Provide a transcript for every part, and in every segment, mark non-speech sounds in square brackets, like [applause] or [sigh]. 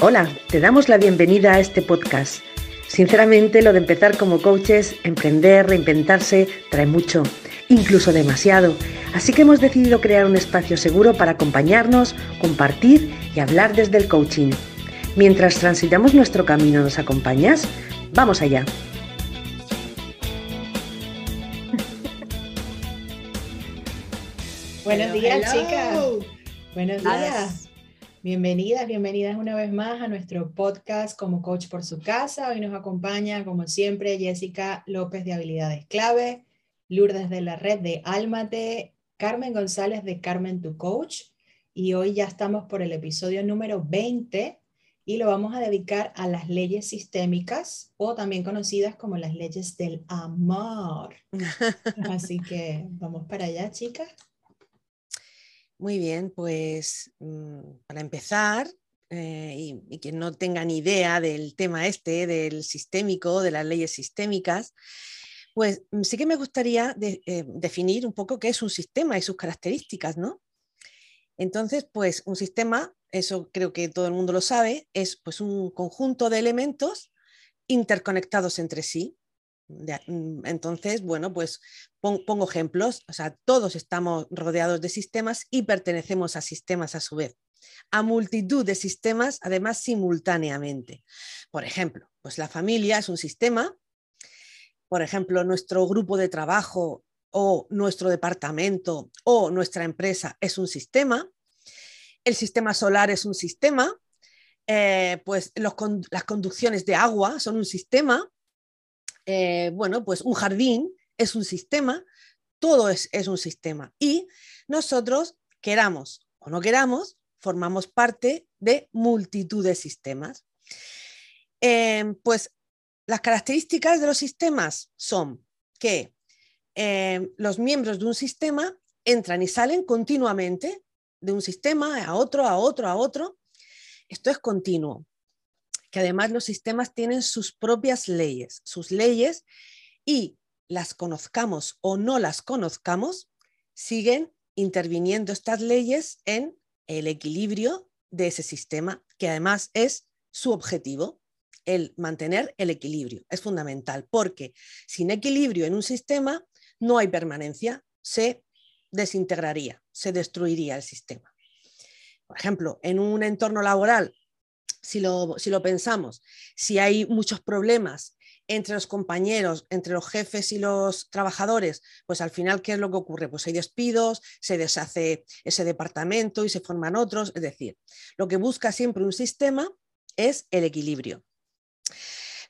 Hola, te damos la bienvenida a este podcast. Sinceramente, lo de empezar como coaches, emprender, reinventarse, trae mucho, incluso demasiado. Así que hemos decidido crear un espacio seguro para acompañarnos, compartir y hablar desde el coaching. Mientras transitamos nuestro camino, ¿nos acompañas? Vamos allá. Buenos días, chicas. Buenos días. Bienvenidas, bienvenidas una vez más a nuestro podcast como coach por su casa. Hoy nos acompaña, como siempre, Jessica López de Habilidades Clave, Lourdes de la red de Almate, Carmen González de Carmen Tu Coach. Y hoy ya estamos por el episodio número 20 y lo vamos a dedicar a las leyes sistémicas o también conocidas como las leyes del amor. [laughs] Así que vamos para allá, chicas. Muy bien, pues mm, para empezar, eh, y, quien no tenga ni idea del tema este, del sistémico, de las leyes sistémicas, pues mm, sí que me gustaría eh, definir un poco qué es un sistema y sus características, ¿no? Entonces, pues un sistema, eso creo que todo el mundo lo sabe, es pues un conjunto de elementos interconectados entre sí, entonces, bueno, pues pongo ejemplos, o sea, todos estamos rodeados de sistemas y pertenecemos a sistemas a su vez, a multitud de sistemas, además simultáneamente. Por ejemplo, pues la familia es un sistema, por ejemplo, nuestro grupo de trabajo o nuestro departamento o nuestra empresa es un sistema, el sistema solar es un sistema, eh, pues las conducciones de agua son un sistema, eh, bueno, pues un jardín es un sistema, todo es, un sistema. Y nosotros, queramos o no queramos, formamos parte de multitud de sistemas. Em, pues las características de los sistemas son que em, los miembros de un sistema entran y salen continuamente de un sistema a otro, a otro, a otro. Esto es continuo que además los sistemas tienen sus propias leyes, sus leyes, y las conozcamos o no las conozcamos, siguen interviniendo estas leyes en el equilibrio de ese sistema, que además es su objetivo, el mantener el equilibrio. Es fundamental, porque sin equilibrio en un sistema no hay permanencia, se desintegraría, se destruiría el sistema. Por ejemplo, en un entorno laboral si lo, pensamos, si hay muchos problemas entre los compañeros, entre los jefes y los trabajadores, pues al final, ¿qué es lo que ocurre? Pues hay despidos, se deshace ese departamento y se forman otros. Es decir, lo que busca siempre un sistema es el equilibrio.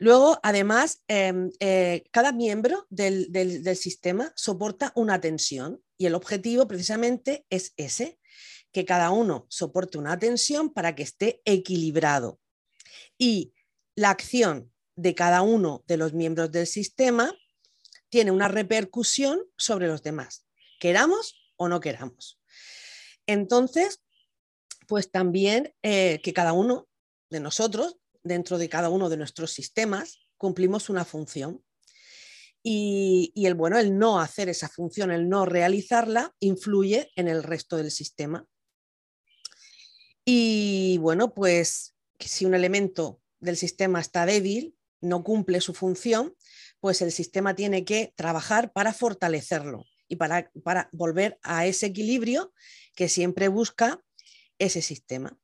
Luego, además, em, eh, cada miembro del, del sistema soporta una tensión y el objetivo precisamente es ese, que cada uno soporte una tensión para que esté equilibrado. Y la acción de cada uno de los miembros del sistema tiene una repercusión sobre los demás, queramos o no queramos. Entonces, pues también eh, que cada uno de nosotros, dentro de cada uno de nuestros sistemas, cumplimos una función. Y, y, el bueno, el no hacer esa función, el no realizarla, influye en el resto del sistema. Y bueno, pues si un elemento del sistema está débil, no cumple su función, pues el sistema tiene que trabajar para fortalecerlo y para, volver a ese equilibrio que siempre busca ese sistema.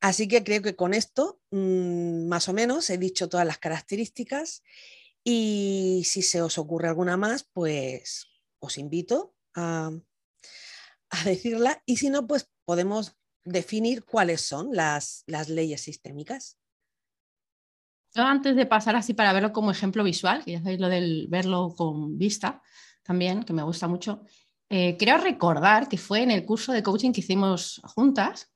Así que creo que con esto, mm, más o menos, he dicho todas las características y si se os ocurre alguna más, pues os invito a, a decirla y si no, pues podemos definir cuáles son las, leyes sistémicas. antes de pasar así para verlo como ejemplo visual, que ya sabéis lo del verlo con vista también, que me gusta mucho, eh, quiero recordar que fue en el curso de coaching que hicimos juntas,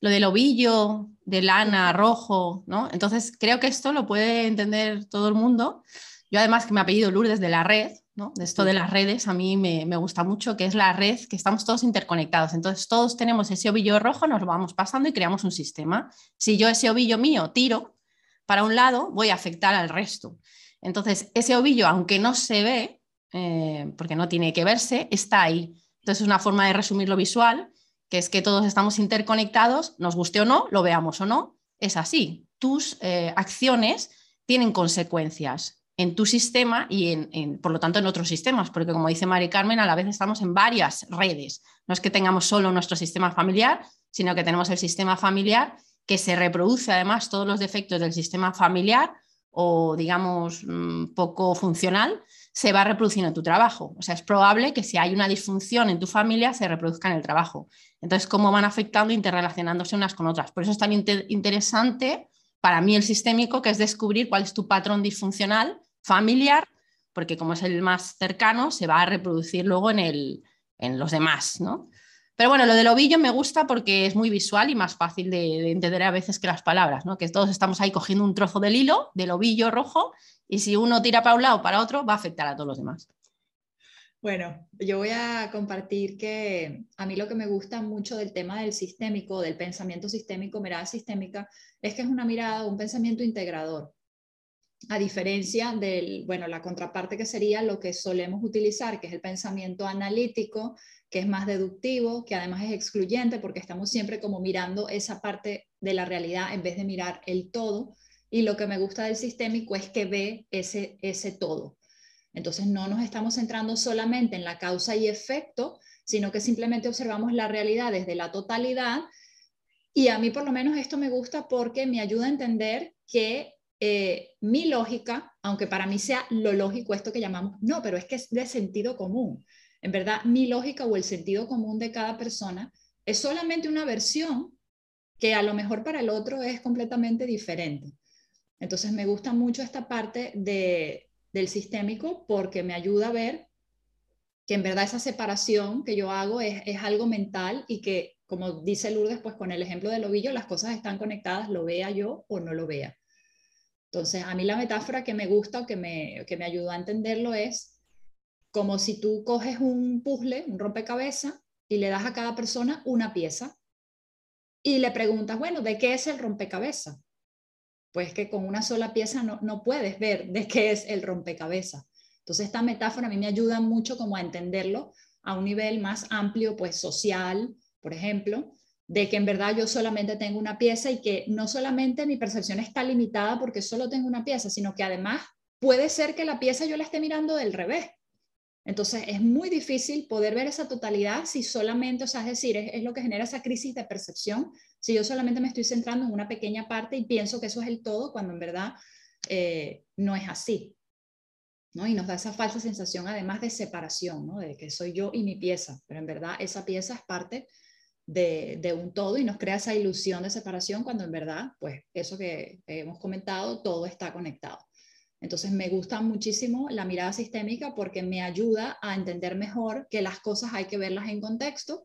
lo del ovillo de lana rojo, ¿no? Entonces creo que esto lo puede entender todo el mundo. Yo además que me ha pedido Lourdes de la red, de esto de las redes a mí me, gusta mucho, que es la red que estamos todos interconectados. Entonces todos tenemos ese ovillo rojo, nos lo vamos pasando y creamos un sistema. Si yo ese ovillo mío tiro para un lado, voy a afectar al resto. Entonces ese ovillo, aunque no se ve, eh, porque no tiene que verse, está ahí. Entonces es una forma de resumir lo visual que es que todos estamos interconectados, nos guste o no, lo veamos o no, es así. Tus eh, acciones tienen consecuencias en tu sistema y en, por lo tanto en otros sistemas, porque como dice Mari Carmen, a la vez estamos en varias redes. No es que tengamos solo nuestro sistema familiar, sino que tenemos el sistema familiar que se reproduce además todos los defectos del sistema familiar o digamos mm, poco funcional, se va reproduciendo en tu trabajo. O sea, es probable que si hay una disfunción en tu familia se reproduzca en el trabajo. Entonces, ¿cómo van afectando, interrelacionándose unas con otras? Por eso es tan interesante para mí el sistémico, que es descubrir cuál es tu patrón disfuncional familiar, porque como es el más cercano, se va a reproducir luego en, el, en los demás, ¿no? Pero bueno, lo del ovillo me gusta porque es muy visual y más fácil de, entender a veces que las palabras, ¿no? Que todos estamos ahí cogiendo un trozo del hilo, del ovillo rojo, y si uno tira para un lado o para otro, va a afectar a todos los demás. Bueno, yo voy a compartir que a mí lo que me gusta mucho del tema del sistémico, del pensamiento sistémico, mirada sistémica, es que es una mirada, un pensamiento integrador a diferencia del, bueno, la contraparte que sería lo que solemos utilizar, que es el pensamiento analítico, que es más deductivo, que además es excluyente porque estamos siempre como mirando esa parte de la realidad en vez de mirar el todo. Y lo que me gusta del sistémico es que ve ese, ese todo. Entonces no nos estamos centrando solamente en la causa y efecto, sino que simplemente observamos la realidad desde la totalidad. Y a mí por lo menos esto me gusta porque me ayuda a entender que eh, mi lógica, aunque para mí sea lo lógico esto que llamamos, no, pero es que es de sentido común. En verdad, mi lógica o el sentido común de cada persona es solamente una versión que a lo mejor para el otro es completamente diferente. Entonces me gusta mucho esta parte de, del sistémico porque me ayuda a ver que en verdad esa separación que yo hago es, es algo mental y que, como dice Lourdes, pues con el ejemplo del ovillo, las cosas están conectadas, lo vea yo o no lo vea. Entonces, a mí la metáfora que me gusta o que me, que me ayudó a entenderlo es como si tú coges un puzzle, un rompecabezas, y le das a cada persona una pieza y le preguntas, bueno, ¿de qué es el rompecabezas? Pues que con una sola pieza no, no puedes ver de qué es el rompecabezas. Entonces, esta metáfora a mí me ayuda mucho como a entenderlo a un nivel más amplio, pues social, por ejemplo, de que en verdad yo solamente tengo una pieza y que no solamente mi percepción está limitada porque solo tengo una pieza, sino que además puede ser que la pieza yo la esté mirando del revés. Entonces es muy difícil poder ver esa totalidad si solamente, o sea, es decir, es, lo que genera esa crisis de percepción, si yo solamente me estoy centrando en una pequeña parte y pienso que eso es el todo, cuando en verdad eh, no es así. ¿no? Y nos da esa falsa sensación además de separación, ¿no? de que soy yo y mi pieza, pero en verdad esa pieza es parte de, un todo y nos crea esa ilusión de separación cuando en verdad, pues eso que hemos comentado, todo está conectado. Entonces me gusta muchísimo la mirada sistémica porque me ayuda a entender mejor que las cosas hay que verlas en contexto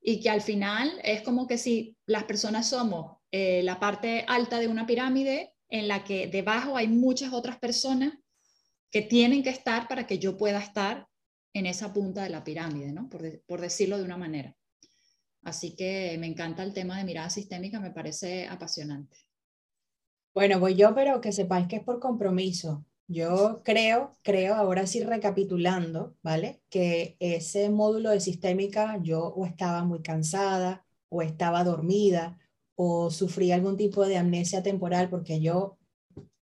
y que al final es como que si las personas somos eh, la parte alta de una pirámide en la que debajo hay muchas otras personas que tienen que estar para que yo pueda estar en esa punta de la pirámide, ¿no? por decirlo de una manera. Así que me encanta el tema de mirada sistémica, me parece apasionante. Bueno, voy yo, pero que sepáis que es por compromiso. Yo creo, creo, ahora sí recapitulando, ¿vale? Que ese módulo de sistémica yo o estaba muy cansada o estaba dormida o sufrí algún tipo de amnesia temporal porque yo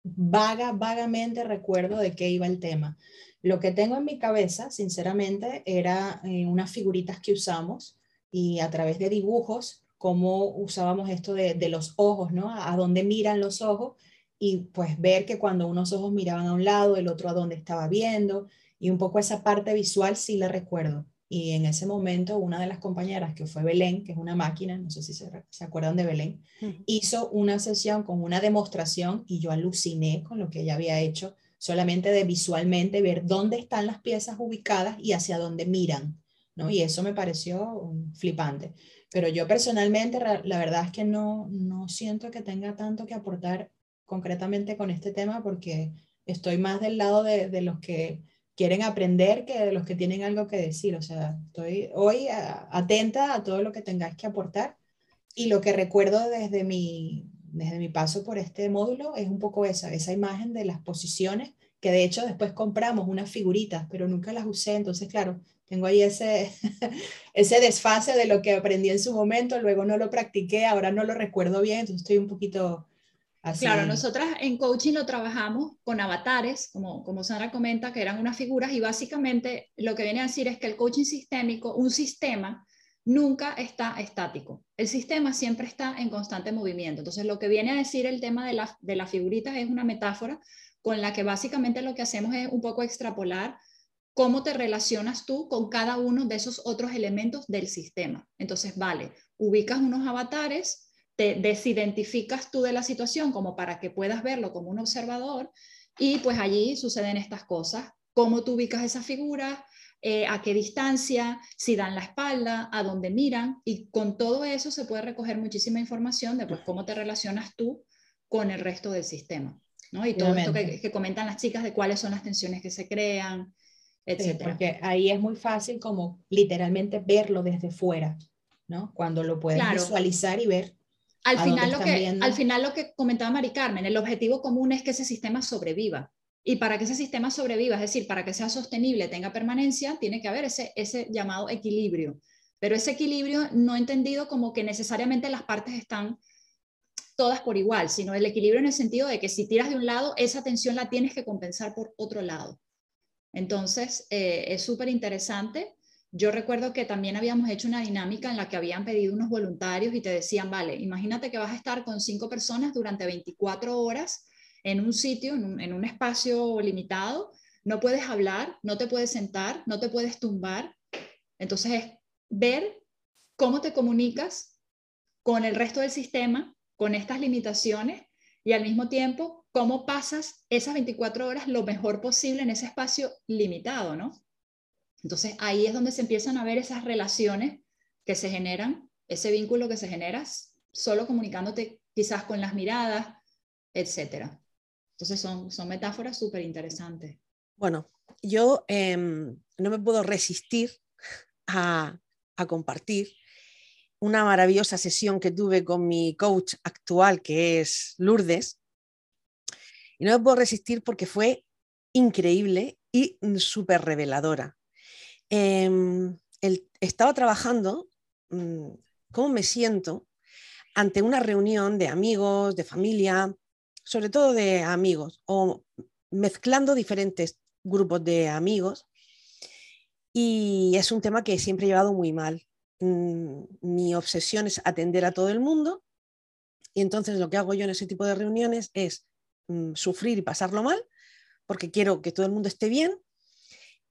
vaga, vagamente recuerdo de qué iba el tema. Lo que tengo en mi cabeza, sinceramente, era eh, unas figuritas que usamos y a través de dibujos, cómo usábamos esto de, los ojos, ¿no? A, dónde miran los ojos y pues ver que cuando unos ojos miraban a un lado, el otro a dónde estaba viendo y un poco esa parte visual sí la recuerdo. Y en ese momento una de las compañeras, que fue Belén, que es una máquina, no sé si se, se acuerdan de Belén, hizo una sesión con una demostración y yo aluciné con lo que ella había hecho, solamente de visualmente ver dónde están las piezas ubicadas y hacia dónde miran. Y eso me pareció flipante. Pero yo personalmente, la verdad es que no, no siento que tenga tanto que aportar concretamente con este tema porque estoy más del lado de, de los que quieren aprender que de los que tienen algo que decir. O sea, estoy hoy atenta a todo lo que tengáis que aportar y lo que recuerdo desde mi, desde mi paso por este módulo es un poco esa, esa imagen de las posiciones que de hecho después compramos unas figuritas, pero nunca las usé, entonces claro, tengo ahí ese, [laughs] ese desfase de lo que aprendí en su momento, luego no lo practiqué, ahora no lo recuerdo bien, entonces estoy un poquito así. Claro, nosotras en coaching lo trabajamos con avatares, como, como Sandra comenta, que eran unas figuras y básicamente lo que viene a decir es que el coaching sistémico, un sistema, nunca está estático. El sistema siempre está en constante movimiento. Entonces, lo que viene a decir el tema de, la, de las figuritas es una metáfora con la que básicamente lo que hacemos es un poco extrapolar cómo te relacionas tú con cada uno de esos otros elementos del sistema. Entonces, vale, ubicas unos avatares, te desidentificas tú de la situación como para que puedas verlo como un observador y pues allí suceden estas cosas, cómo tú ubicas esa figura, eh, a qué distancia, si dan la espalda, a dónde miran y con todo eso se puede recoger muchísima información de pues, cómo te relacionas tú con el resto del sistema. ¿no? Y todo esto que, comentan las chicas de cuáles son las tensiones que se crean, etc. porque ahí es muy fácil como literalmente verlo desde fuera, ¿no? Cuando lo puedes visualizar y ver. Al final, lo que, al final lo que comentaba Mari Carmen, el objetivo común es que ese sistema sobreviva. Y para que ese sistema sobreviva, es decir, para que sea sostenible, tenga permanencia, tiene que haber ese, ese llamado equilibrio. Pero ese equilibrio no entendido como que necesariamente las partes están todas por igual, sino el equilibrio en el sentido de que si tiras de un lado, esa tensión la tienes que compensar por otro lado. Entonces, eh, es súper interesante. Yo recuerdo que también habíamos hecho una dinámica en la que habían pedido unos voluntarios y te decían, vale, imagínate que vas a estar con cinco personas durante 24 horas en un sitio, en un, espacio limitado, no puedes hablar, no te puedes sentar, no te puedes tumbar. Entonces, es ver cómo te comunicas con el resto del sistema con estas limitaciones y al mismo tiempo cómo pasas esas 24 horas lo mejor posible en ese espacio limitado, ¿no? Entonces ahí es donde se empiezan a ver esas relaciones que se generan, ese vínculo que se genera solo comunicándote quizás con las miradas, etcétera. Entonces son, son metáforas súper interesantes. Bueno, yo em, no me puedo resistir a, a compartir una maravillosa sesión que tuve con mi coach actual, que es Lourdes. Y no me puedo resistir porque fue increíble y súper reveladora. Em, estaba trabajando mm, cómo me siento ante una reunión de amigos, de familia, sobre todo de amigos, o mezclando diferentes grupos de amigos. Y es un tema que siempre he llevado muy mal. Mm, mi obsesión es atender a todo el mundo y entonces lo que hago yo en ese tipo de reuniones es mm, sufrir y pasarlo mal porque quiero que todo el mundo esté bien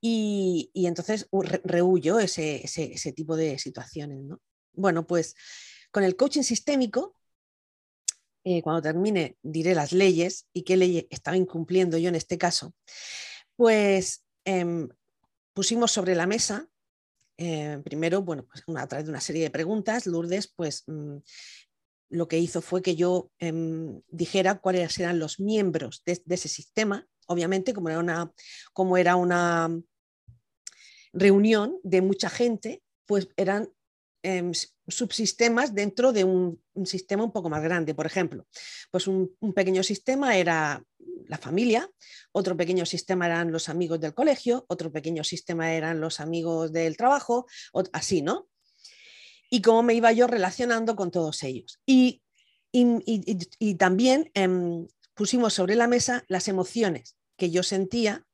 y, entonces rehuyo ese, ese, tipo de situaciones. Bueno, pues con el coaching sistémico, eh, cuando termine diré las leyes y qué ley estaba incumpliendo yo en este caso, pues em, pusimos sobre la mesa eh, primero, bueno, pues a través de una serie de preguntas, Lourdes, pues mm, lo que hizo fue que yo em, dijera cuáles eran los miembros de, ese sistema. Obviamente, como era una, una reunión de mucha gente, pues eran em, subsistemas dentro de un, sistema un poco más grande. Por ejemplo, pues un, pequeño sistema era la familia, otro pequeño sistema eran los amigos del colegio, otro pequeño sistema eran los amigos del trabajo, así, ¿no? Y cómo me iba yo relacionando con todos ellos. Y, también em, pusimos sobre la mesa las emociones que yo sentía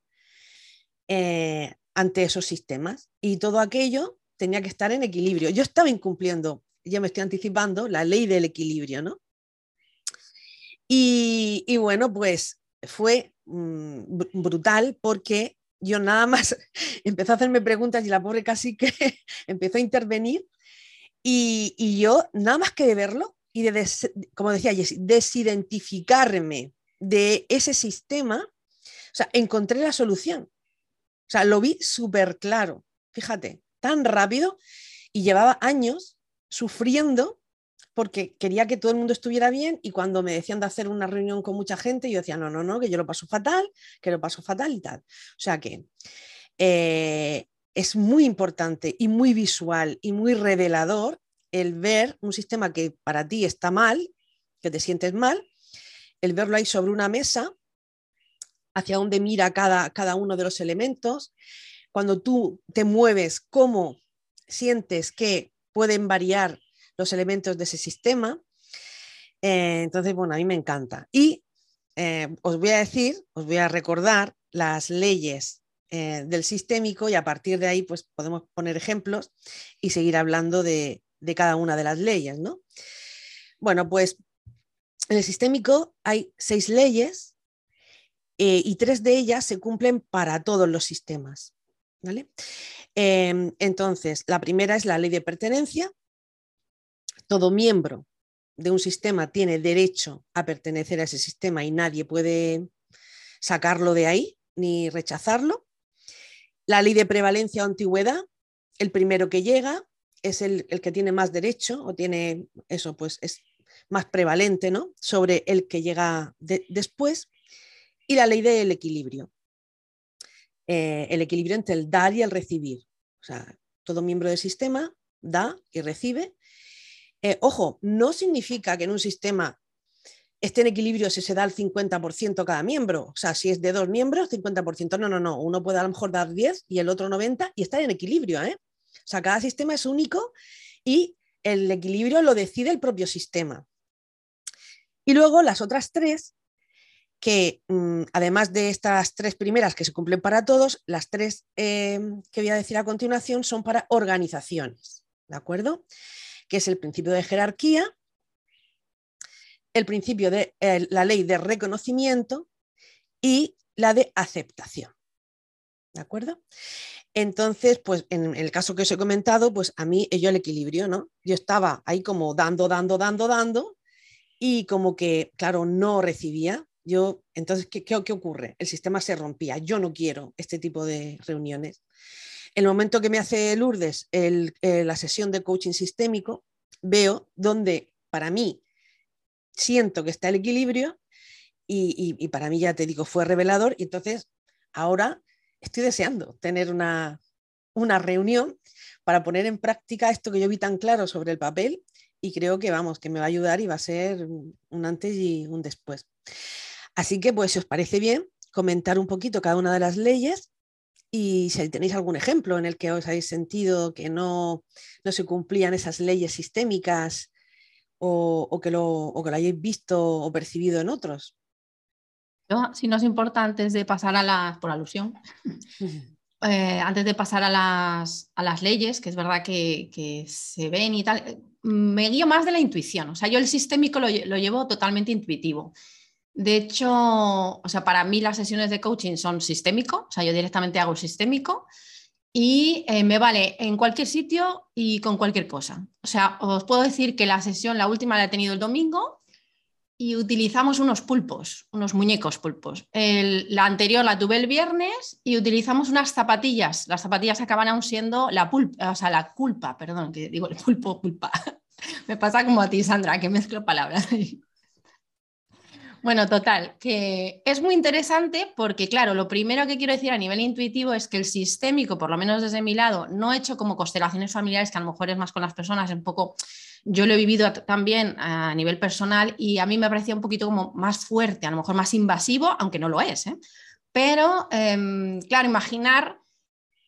eh, ante esos sistemas. Y todo aquello tenía que estar en equilibrio. Yo estaba incumpliendo, ya me estoy anticipando, la ley del equilibrio, ¿no? Y, bueno, pues fue mm, brutal porque yo nada más [laughs] empezó a hacerme preguntas y la pobre casi que [laughs] empezó a intervenir y, yo nada más que de verlo y de, como decía desidentificarme de ese sistema, o sea, encontré la solución. O sea, lo vi súper claro. Fíjate, tan rápido y llevaba años sufriendo porque quería que todo el mundo estuviera bien y cuando me decían de hacer una reunión con mucha gente, yo decía, no, no, no, que yo lo paso fatal, que lo paso fatal y tal. O sea que eh, es muy importante y muy visual y muy revelador el ver un sistema que para ti está mal, que te sientes mal, el verlo ahí sobre una mesa hacia dónde mira cada, cada uno de los elementos. Cuando tú te mueves, cómo sientes que pueden variar los elementos de ese sistema. Eh, entonces, bueno, a mí me encanta. Y eh, os voy a decir, os voy a recordar las leyes eh, del sistémico y a partir de ahí pues podemos poner ejemplos y seguir hablando de, cada una de las leyes, ¿no? Bueno, pues en el sistémico hay seis leyes eh, y tres de ellas se cumplen para todos los sistemas. ¿vale? Em, entonces, la primera es la ley de pertenencia. Todo miembro de un sistema tiene derecho a pertenecer a ese sistema y nadie puede sacarlo de ahí ni rechazarlo. La ley de prevalencia o antigüedad, el primero que llega es el, que tiene más derecho o tiene eso, pues es más prevalente ¿no? sobre el que llega después. Y la ley del equilibrio. Eh, el equilibrio entre el dar y el recibir. O sea, todo miembro del sistema da y recibe. Eh, ojo, no significa que en un sistema esté en equilibrio si se da el 50% cada miembro. O sea, si es de dos miembros, 50%. No, no, no. Uno puede a lo mejor dar 10 y el otro 90 y está en equilibrio. ¿eh? O sea, cada sistema es único y el equilibrio lo decide el propio sistema. Y luego las otras tres, que mm, además de estas tres primeras que se cumplen para todos, las tres eh, que voy a decir a continuación son para organizaciones, ¿de acuerdo? Que es el principio de jerarquía, el principio de eh, la ley de reconocimiento y la de aceptación. ¿De acuerdo? Entonces, pues en el caso que os he comentado, pues a mí yo el equilibrio, ¿no? Yo estaba ahí como dando, dando, dando, dando y como que, claro, no recibía. Yo, entonces, ¿qué, qué, ocurre? El sistema se rompía. Yo no quiero este tipo de reuniones. El momento que me hace Lourdes el, eh, la sesión de coaching sistémico, veo donde para mí siento que está el equilibrio y, para mí ya te digo, fue revelador y entonces ahora estoy deseando tener una, reunión para poner en práctica esto que yo vi tan claro sobre el papel y creo que vamos, que me va a ayudar y va a ser un antes y un después. Así que, pues, si os parece bien, comentar un poquito cada una de las leyes y si tenéis algún ejemplo en el que os habéis sentido que no, no se cumplían esas leyes sistémicas o, que lo, o que lo hayáis visto o percibido en otros si no es importante antes de pasar a las, por alusión, [laughs] eh, antes de pasar a las, a las, leyes, que es verdad que, que, se ven y tal, eh, me guío más de la intuición. O sea, yo el sistémico lo, lo, llevo totalmente intuitivo. De hecho, o sea, para mí las sesiones de coaching son sistémico, o sea, yo directamente hago sistémico y eh, me vale en cualquier sitio y con cualquier cosa. O sea, os puedo decir que la sesión, la última la he tenido el domingo y utilizamos unos pulpos, unos muñecos pulpos. la anterior la tuve el viernes y utilizamos unas zapatillas. Las zapatillas acaban aún siendo la pulpa, o sea, la culpa, perdón, que digo el pulpo, pulpa. [laughs] Me pasa como a ti, Sandra, que mezclo palabras. [laughs] Bueno, total, que es muy interesante porque, claro, lo primero que quiero decir a nivel intuitivo es que el sistémico, por lo menos desde mi lado, no he hecho como constelaciones familiares, que a lo mejor es más con las personas, un poco yo lo he vivido también a nivel personal y a mí me parecía un poquito como más fuerte, a lo mejor más invasivo, aunque no lo es. ¿eh? Pero, em, claro, imaginar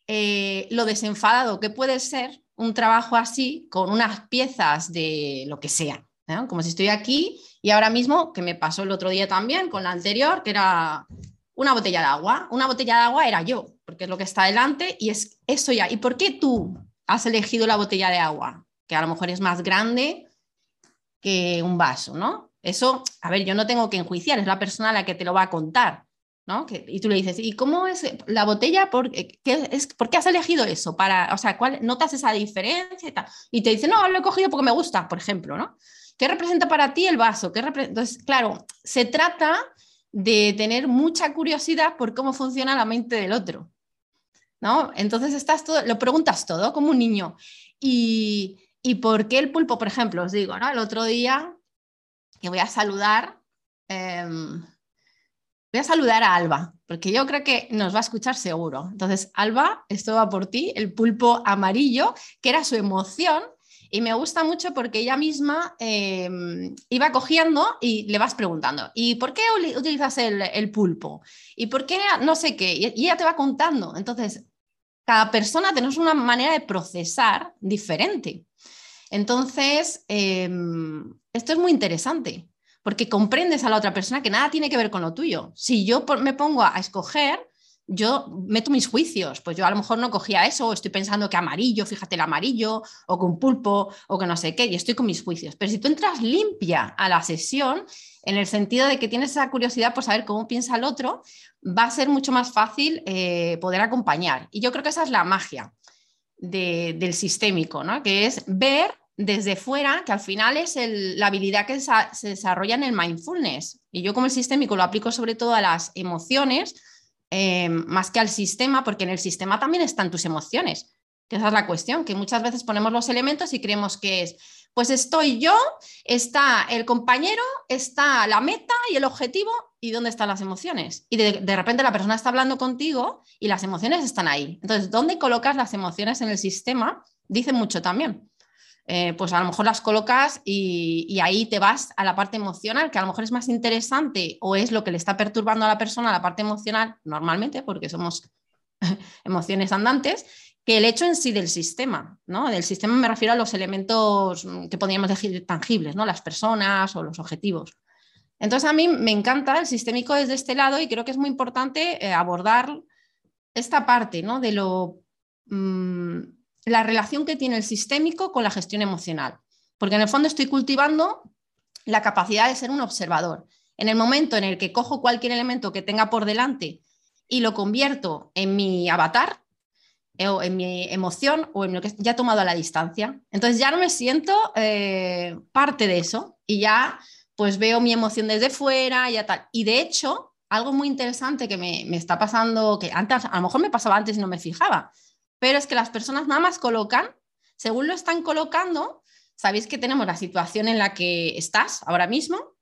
eh, lo desenfadado que puede ser un trabajo así con unas piezas de lo que sea. Como si estoy aquí y ahora mismo, que me pasó el otro día también con la anterior, que era una botella de agua. Una botella de agua era yo, porque es lo que está delante y es eso ya. ¿Y por qué tú has elegido la botella de agua? que a lo mejor es más grande que un vaso, ¿no? Eso, a ver, yo no tengo que enjuiciar, es la persona la que te lo va a contar, ¿no? y tú le dices, ¿y cómo es la botella? ¿Por qué, es, ¿por qué has elegido eso? Para, o sea, ¿cuál, ¿notas esa diferencia y? Y te dice, no, lo he cogido porque me gusta, por ejemplo, ¿no? ¿Qué representa para ti el vaso? ¿Qué Entonces, claro, se trata de tener mucha curiosidad por cómo funciona la mente del otro, ¿no? Entonces estás todo, lo preguntas todo como un niño. Y, ¿Y por qué el pulpo, por ejemplo? Os digo, ¿no? El otro día que voy a saludar, em, voy a saludar a Alba, porque yo creo que nos va a escuchar seguro. Entonces, Alba, esto va por ti, el pulpo amarillo, que era su emoción. Y me gusta mucho porque ella misma em, iba cogiendo y le vas preguntando, ¿y por qué utilizas el, pulpo? ¿Y por qué no sé qué? Y, ella te va contando. Entonces, cada persona tenemos una manera de procesar diferente. Entonces, em, esto es muy interesante porque comprendes a la otra persona que nada tiene que ver con lo tuyo. Si yo me pongo a escoger, yo meto mis juicios, pues yo a lo mejor no cogía eso, estoy pensando que amarillo, fíjate el amarillo, o con pulpo, o que no sé qué, y estoy con mis juicios. Pero si tú entras limpia a la sesión, en el sentido de que tienes esa curiosidad por saber cómo piensa el otro, va a ser mucho más fácil eh, poder acompañar. Y yo creo que esa es la magia del sistémico, ¿no? que es ver desde fuera, que al final es la habilidad que se desarrolla en el mindfulness. Y yo como el sistémico lo aplico sobre todo a las emociones, Em, más que al sistema, porque en el sistema también están tus emociones, que esa es la cuestión, que muchas veces ponemos los elementos y creemos que es, pues estoy yo, está el compañero, está la meta y el objetivo, ¿y dónde están las emociones? Y de, de repente la persona está hablando contigo y las emociones están ahí. Entonces, ¿dónde colocas las emociones en el sistema? Dice mucho también. Eh, pues a lo mejor las colocas y, ahí te vas a la parte emocional, que a lo mejor es más interesante o es lo que le está perturbando a la persona, la parte emocional, normalmente, porque somos [laughs] emociones andantes, que el hecho en sí del sistema, ¿no? Del sistema me refiero a los elementos que podríamos decir tangibles, ¿no? Las personas o los objetivos. Entonces a mí me encanta el sistémico desde este lado y creo que es muy importante eh, abordar esta parte, ¿no? De lo... Mm, la relación que tiene el sistémico con la gestión emocional. Porque en el fondo estoy cultivando la capacidad de ser un observador. En el momento en el que cojo cualquier elemento que tenga por delante y lo convierto en mi avatar, eh, o en mi emoción o en lo que ya he tomado a la distancia. Entonces ya no me siento eh, parte de eso y ya pues veo mi emoción desde fuera, ya tal. Y de hecho, algo muy interesante que me, me, está pasando, que antes a lo mejor me pasaba antes y no me fijaba, pero es que las personas nada más colocan, según lo están colocando, sabéis que tenemos la situación en la que estás ahora mismo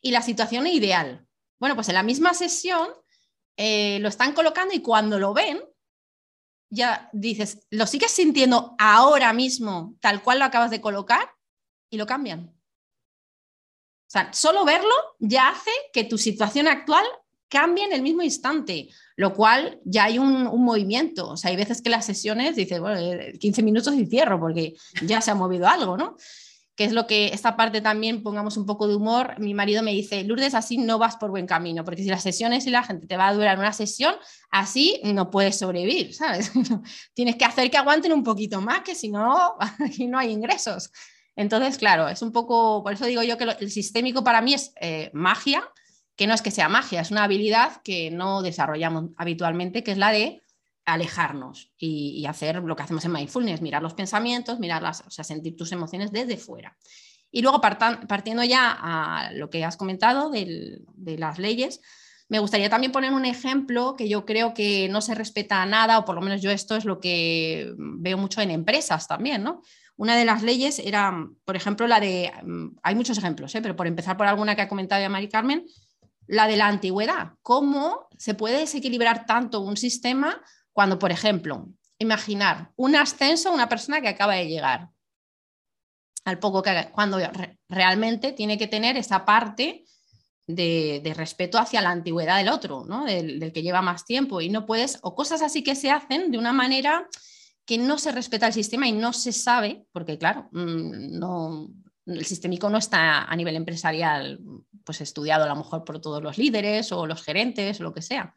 y la situación ideal. Bueno, pues en la misma sesión eh, lo están colocando y cuando lo ven, ya dices, ¿lo sigues sintiendo ahora mismo tal cual lo acabas de colocar? Y lo cambian. O sea, solo verlo ya hace que tu situación actual cambie en el mismo instante lo cual ya hay un, movimiento. O sea, hay veces que las sesiones dices, bueno, 15 eh, minutos y cierro porque ya se ha movido algo, ¿no? Que es lo que esta parte también pongamos un poco de humor. Mi marido me dice, Lourdes, así no vas por buen camino, porque si las sesiones y la gente te va a durar una sesión, así no puedes sobrevivir, ¿sabes? [laughs] Tienes que hacer que aguanten un poquito más, que si no, [laughs] aquí no hay ingresos. Entonces, claro, es un poco, por eso digo yo que el sistémico para mí es eh, magia, que no es que sea magia, es una habilidad que no desarrollamos habitualmente, que es la de alejarnos y, hacer lo que hacemos en mindfulness, mirar los pensamientos, mirarlas, o sea, sentir tus emociones desde fuera. Y luego partiendo ya a lo que has comentado de las leyes, me gustaría también poner un ejemplo que yo creo que no se respeta nada, o por lo menos yo esto es lo que veo mucho en empresas también, ¿no? Una de las leyes era, por ejemplo, la de, hay muchos ejemplos, ¿eh? pero por empezar por alguna que ha comentado ya Mari Carmen, la de la antigüedad. ¿Cómo se puede desequilibrar tanto un sistema cuando, por ejemplo, imaginar un ascenso a una persona que acaba de llegar? Al poco que cuando realmente tiene que tener esa parte de, respeto hacia la antigüedad del otro, ¿no? del, del, que lleva más tiempo. Y no puedes, o cosas así que se hacen de una manera que no se respeta el sistema y no se sabe, porque claro, mm, no, el sistémico no está a nivel empresarial pues estudiado a lo mejor por todos los líderes o los gerentes o lo que sea.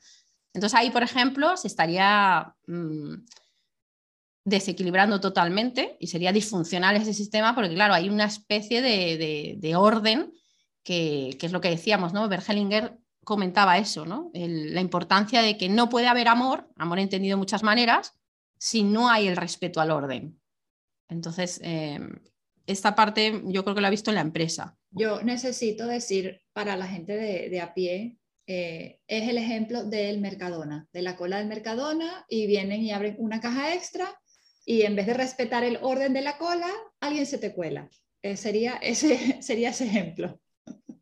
Entonces ahí, por ejemplo, se estaría mm, desequilibrando totalmente y sería disfuncional ese sistema porque, claro, hay una especie de, orden que, es lo que decíamos, ¿no? Bergelinger comentaba eso, ¿no? la importancia de que no puede haber amor, amor entendido de muchas maneras, si no hay el respeto al orden. Entonces, em, esta parte yo creo que la he visto en la empresa. Yo necesito decir para la gente de, a pie, eh, es el ejemplo del Mercadona, de la cola del Mercadona, y vienen y abren una caja extra y en vez de respetar el orden de la cola, alguien se te cuela. Eh, sería, ese, [laughs] sería ese ejemplo, [laughs]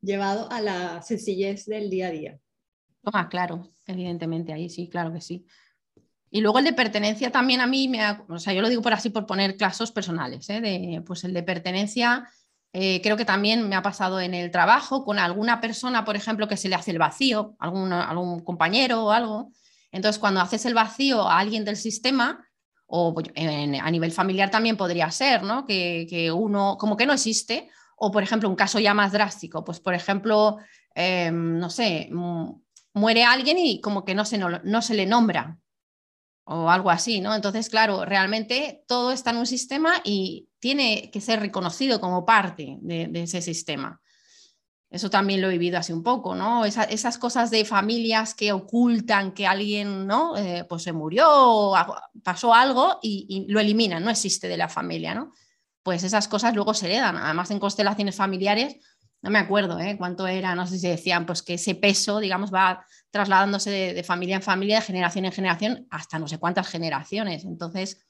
llevado a la sencillez del día a día. Ah, claro, evidentemente, ahí sí, claro que sí. Y luego el de pertenencia también a mí, me o sea, yo lo digo por así, por poner casos personales, ¿eh? de, pues el de pertenencia eh, creo que también me ha pasado en el trabajo con alguna persona, por ejemplo, que se le hace el vacío, algún, algún compañero o algo. Entonces, cuando haces el vacío a alguien del sistema, o pues, a nivel familiar también podría ser, ¿no? Que, que, uno como que no existe, o por ejemplo, un caso ya más drástico, pues por ejemplo, em, no sé, muere alguien y como que no se, no, se le nombra o algo así, ¿no? Entonces, claro, realmente todo está en un sistema y tiene que ser reconocido como parte de, ese sistema. Eso también lo he vivido así un poco, ¿no? esas cosas de familias que ocultan que alguien, ¿no? Eh, pues se murió, pasó algo y, y, lo eliminan, no existe de la familia, ¿no? Pues esas cosas luego se heredan. Además, en constelaciones familiares no me acuerdo ¿eh? cuánto era, no sé si decían, pues que ese peso, digamos, va trasladándose de, familia en familia, de generación en generación, hasta no sé cuántas generaciones. Entonces,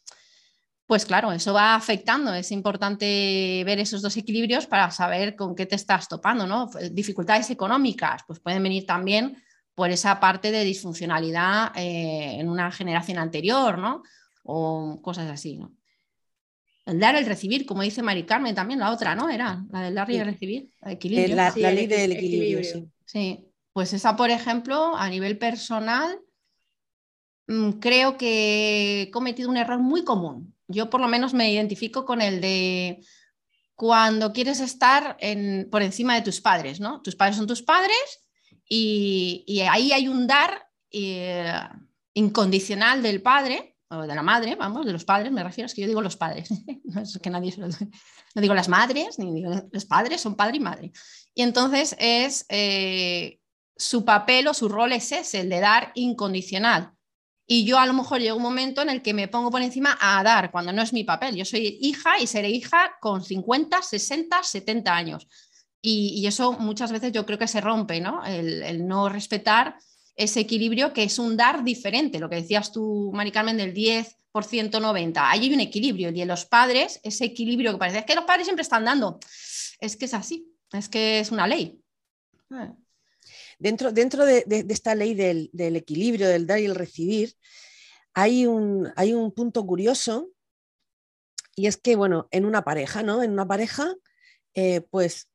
pues claro, eso va afectando. Es importante ver esos dos equilibrios para saber con qué te estás topando, ¿no? Dificultades económicas, pues pueden venir también por esa parte de disfuncionalidad eh, en una generación anterior, ¿no? O cosas así, ¿no? El dar, el recibir, como dice Mari Carmen también, la otra, ¿no? Era la del dar y el recibir, el equilibrio. La, ley del equilibrio, Sí. sí. Pues esa, por ejemplo, a nivel personal, mm, creo que he cometido un error muy común. Yo por lo menos me identifico con el de cuando quieres estar por encima de tus padres, ¿no? Tus padres son tus padres y, ahí hay un dar eh, incondicional del padre o de la madre, vamos, de los padres, me refiero, es que yo digo los padres, [laughs] no es que nadie se lo no digo las madres, ni digo los padres, son padre y madre. Y entonces es eh, su papel o su rol es ese, el de dar incondicional. Y yo a lo mejor llega un momento en el que me pongo por encima a dar, cuando no es mi papel. Yo soy hija y seré hija con 50, 60, 70 años. Y, eso muchas veces yo creo que se rompe, ¿no? El, no respetar ese equilibrio que es un dar diferente, lo que decías tú, Mari Carmen, del 10%, 90. Ahí hay un equilibrio y en los padres, ese equilibrio que parece que los padres siempre están dando, es que es así, es que es una ley. Dentro, dentro de, esta ley del, equilibrio, del dar y el recibir, hay un, hay un punto curioso y es que, bueno, en una pareja, ¿no? En una pareja, eh, pues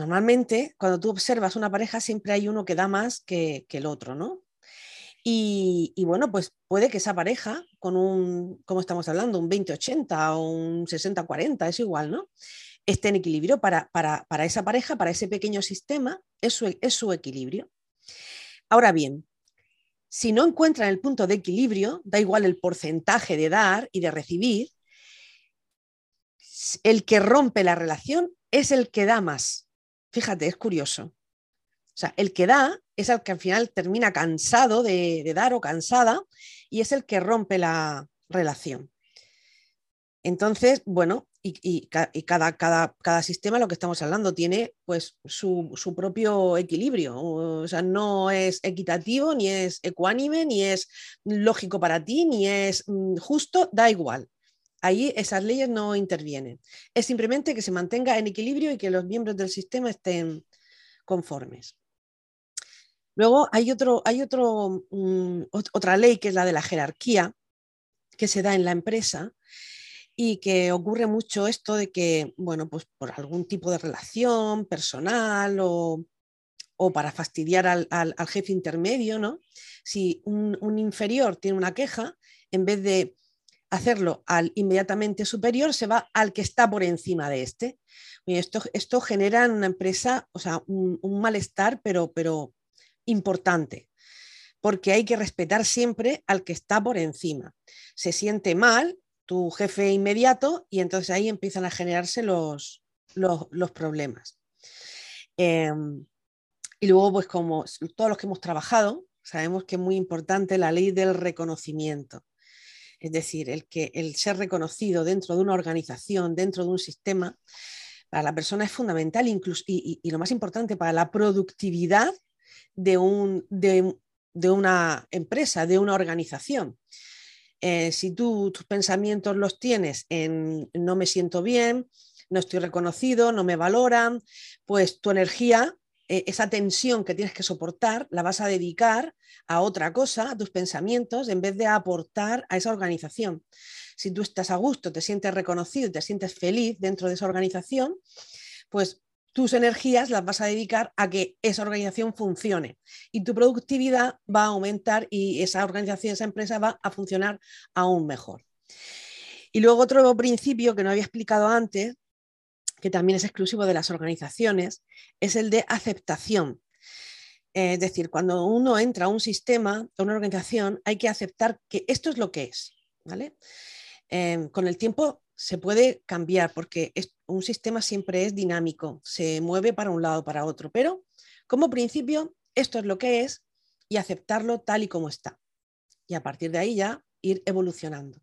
Normalmente, cuando tú observas una pareja, siempre hay uno que da más que, el otro, ¿no? Y, bueno, pues puede que esa pareja, con un, como estamos hablando, un 20-80 o un 60-40, es igual, ¿no? Esté en equilibrio para, esa pareja, para ese pequeño sistema, es su, es su equilibrio. Ahora bien, si no encuentran el punto de equilibrio, da igual el porcentaje de dar y de recibir, el que rompe la relación es el que da más. Fíjate, es curioso. O sea, el que da es el que al final termina cansado de, dar o cansada y es el que rompe la relación. Entonces, bueno, y, cada, sistema, lo que estamos hablando, tiene pues su, su, propio equilibrio. O sea, no es equitativo, ni es ecuánime, ni es lógico para ti, ni es mm, justo, da igual. Ahí esas leyes no intervienen. Es simplemente que se mantenga en equilibrio y que los miembros del sistema estén conformes. Luego hay, otro, hay otro, mm, otra ley que es la de la jerarquía que se da en la empresa y que ocurre mucho esto de que, bueno, pues por algún tipo de relación personal o, para fastidiar al, jefe intermedio, ¿no? Si un, un inferior tiene una queja, en vez de hacerlo al inmediatamente superior, se va al que está por encima de este. esto, esto genera en una empresa o sea, un, malestar, pero, pero importante, porque hay que respetar siempre al que está por encima. Se siente mal tu jefe inmediato y entonces ahí empiezan a generarse los, los, problemas. Em, y luego, pues como todos los que hemos trabajado, sabemos que es muy importante la ley del reconocimiento. Es decir, el, que, el ser reconocido dentro de una organización, dentro de un sistema, para la persona es fundamental incluso, y, lo más importante para la productividad de, un, de, una empresa, de una organización. Eh, si tú tus pensamientos los tienes en no me siento bien, no estoy reconocido, no me valoran, pues tu energía eh, esa tensión que tienes que soportar la vas a dedicar a otra cosa, a tus pensamientos, en vez de aportar a esa organización. Si tú estás a gusto, te sientes reconocido te sientes feliz dentro de esa organización, pues tus energías las vas a dedicar a que esa organización funcione y tu productividad va a aumentar y esa organización, esa empresa va a funcionar aún mejor. Y luego otro principio que no había explicado antes que también es exclusivo de las organizaciones, es el de aceptación. Es decir, cuando uno entra a un sistema, a una organización, hay que aceptar que esto es lo que es. ¿vale? Em, con el tiempo se puede cambiar porque un sistema siempre es dinámico, se mueve para un lado, para otro, pero como principio, esto es lo que es y aceptarlo tal y como está. Y a partir de ahí ya ir evolucionando.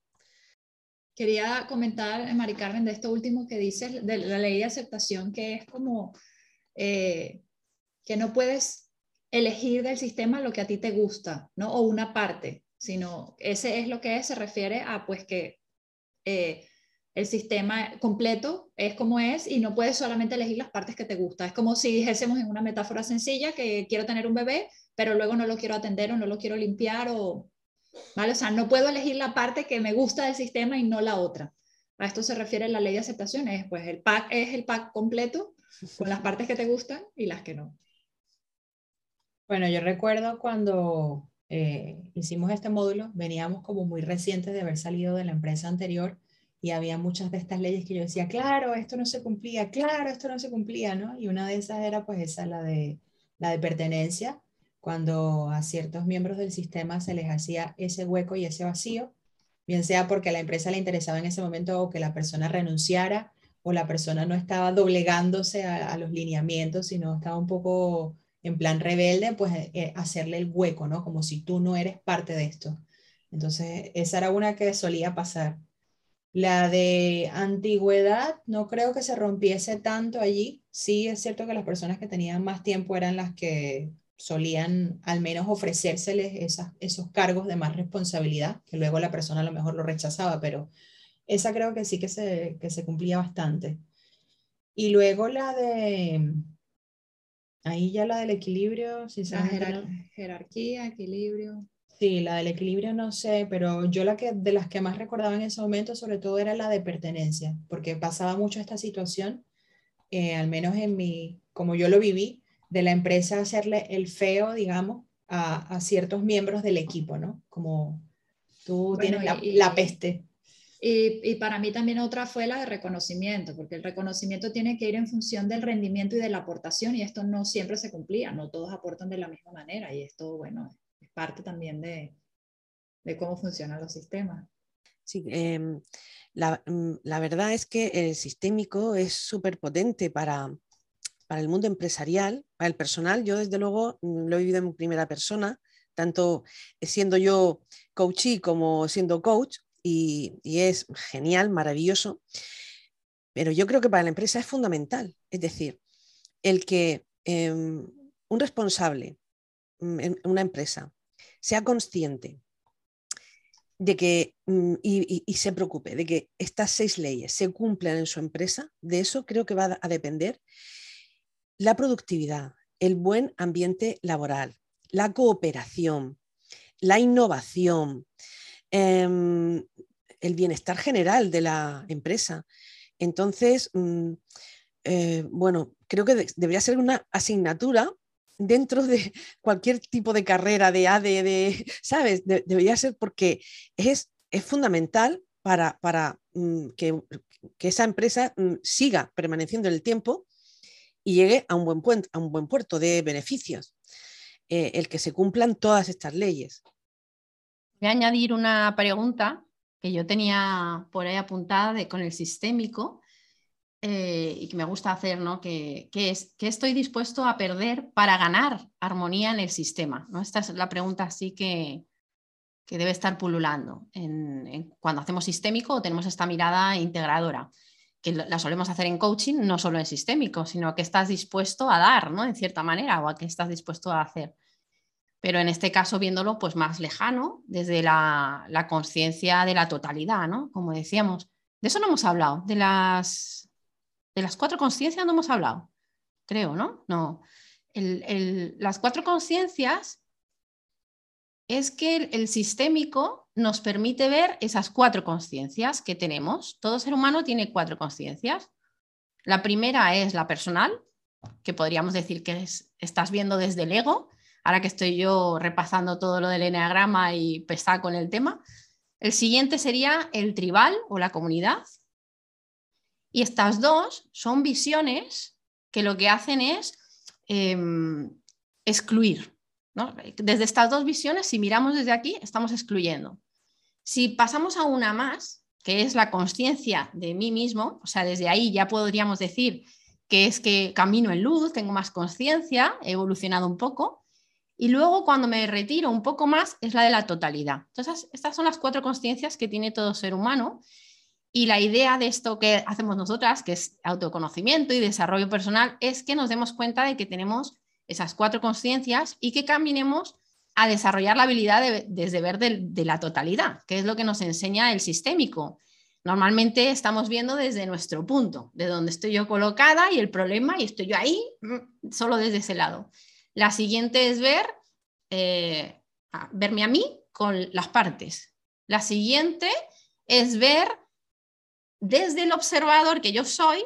Quería comentar, Mari Carmen, de esto último que dices, de la ley de aceptación, que es como eh, que no puedes elegir del sistema lo que a ti te gusta, ¿no? O una parte, sino ese es lo que es, se refiere a pues que eh, el sistema completo es como es y no puedes solamente elegir las partes que te gustan. Es como si dijésemos en una metáfora sencilla que quiero tener un bebé, pero luego no lo quiero atender o no lo quiero limpiar o ¿vale? O sea, no puedo elegir la parte que me gusta del sistema y no la otra. A esto se refiere la ley de aceptación, es pues el pack es el pack completo con las partes que te gustan y las que no. Bueno, yo recuerdo cuando eh, hicimos este módulo, veníamos como muy recientes de haber salido de la empresa anterior y había muchas de estas leyes que yo decía, claro, esto no se cumplía, claro, esto no se cumplía, ¿no? Y una de esas era pues esa, la de, la de pertenencia, cuando a ciertos miembros del sistema se les hacía ese hueco y ese vacío, bien sea porque a la empresa le interesaba en ese momento o que la persona renunciara o la persona no estaba doblegándose a, los lineamientos, sino estaba un poco en plan rebelde, pues eh, hacerle el hueco, ¿no? Como si tú no eres parte de esto. Entonces, esa era una que solía pasar. La de antigüedad, no creo que se rompiese tanto allí. Sí, es cierto que las personas que tenían más tiempo eran las que solían al menos ofrecérseles esos cargos de más responsabilidad, que luego la persona a lo mejor lo rechazaba, pero esa creo que sí que se, que se cumplía bastante. Y luego la de, ahí ya la del equilibrio, si la jerarquía, equilibrio. Sí, la del equilibrio no sé, pero yo la que de las que más recordaba en ese momento sobre todo era la de pertenencia, porque pasaba mucho esta situación, eh, al menos en mi, como yo lo viví, de la empresa hacerle el feo, digamos, a, ciertos miembros del equipo, ¿no? Como tú tienes la, peste. Y, para mí también otra fue la de reconocimiento, porque el reconocimiento tiene que ir en función del rendimiento y de la aportación, y esto no siempre se cumplía, no todos aportan de la misma manera, y esto, bueno, es parte también de, cómo funcionan los sistemas. Sí, em, la, mm, la, verdad es que el sistémico es súper potente para, para el mundo empresarial, para el personal, yo desde luego mm, lo he vivido en primera persona, tanto siendo yo coachee como siendo coach, y, es genial, maravilloso, pero yo creo que para la empresa es fundamental, es decir, el que em, un responsable en una empresa sea consciente de que mm, y, y, se preocupe de que estas seis leyes se cumplan en su empresa, de eso creo que va a depender la productividad, el buen ambiente laboral, la cooperación, la innovación, em, el bienestar general de la empresa. Entonces, mm, eh, bueno, creo que debería ser una asignatura dentro de [laughs] cualquier tipo de carrera de AD, de, [laughs] ¿sabes? debería ser porque es, es fundamental para, para mm, que, que, esa empresa mm, siga permaneciendo en el tiempo y llegue a un buen, puente, a un buen puerto de beneficios, eh, el que se cumplan todas estas leyes. Voy a añadir una pregunta que yo tenía por ahí apuntada de, con el sistémico eh, y que me gusta hacer, ¿no? Que, es, ¿qué estoy dispuesto a perder para ganar armonía en el sistema? ¿no? Esta es la pregunta así que, que debe estar pululando en, cuando hacemos sistémico o tenemos esta mirada integradora que la solemos hacer en coaching, no solo en sistémico, sino que estás dispuesto a dar, ¿no? En cierta manera, o a que estás dispuesto a hacer. Pero en este caso, viéndolo pues más lejano, desde la, la conciencia de la totalidad, ¿no? Como decíamos. De eso no hemos hablado, de las, de las cuatro conciencias no hemos hablado, creo, ¿no? No. las cuatro conciencias es que el, sistémico nos permite ver esas cuatro conciencias que tenemos. Todo ser humano tiene cuatro conciencias. La primera es la personal, que podríamos decir que estás viendo desde el ego, ahora que estoy yo repasando todo lo del enneagrama y pesar con el tema. El siguiente sería el tribal o la comunidad. Y estas dos son visiones que lo que hacen es em, excluir. Desde estas dos visiones, si miramos desde aquí, estamos excluyendo. Si pasamos a una más, que es la conciencia de mí mismo, o sea, desde ahí ya podríamos decir que es que camino en luz, tengo más conciencia, he evolucionado un poco. Y luego cuando me retiro un poco más es la de la totalidad. Entonces, estas son las cuatro conciencias que tiene todo ser humano. Y la idea de esto que hacemos nosotras, que es autoconocimiento y desarrollo personal, es que nos demos cuenta de que tenemos esas cuatro conciencias y que caminemos a desarrollar la habilidad de, desde ver de, la totalidad, que es lo que nos enseña el sistémico. Normalmente estamos viendo desde nuestro punto, de donde estoy yo colocada y el problema, y estoy yo ahí, mm, solo desde ese lado. La siguiente es ver, eh, verme a mí con las partes. La siguiente es ver desde el observador que yo soy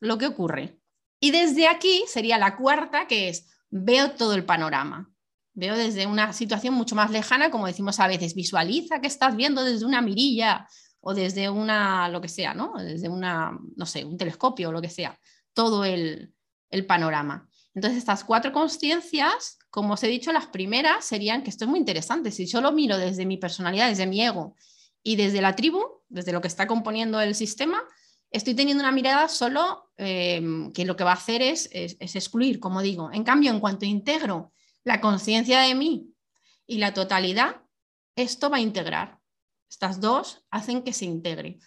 lo que ocurre. Y desde aquí sería la cuarta, que es veo todo el panorama. Veo desde una situación mucho más lejana, como decimos a veces, visualiza que estás viendo desde una mirilla o desde una, lo que sea, ¿no? Desde una, no sé, un telescopio o lo que sea, todo el, el panorama. Entonces, estas cuatro conciencias, como os he dicho, las primeras serían, que esto es muy interesante, si yo lo miro desde mi personalidad, desde mi ego y desde la tribu, desde lo que está componiendo el sistema, estoy teniendo una mirada solo em, que lo que va a hacer es, excluir, como digo. En cambio, en cuanto integro la conciencia de mí y la totalidad, esto va a integrar. Estas dos hacen que se integre.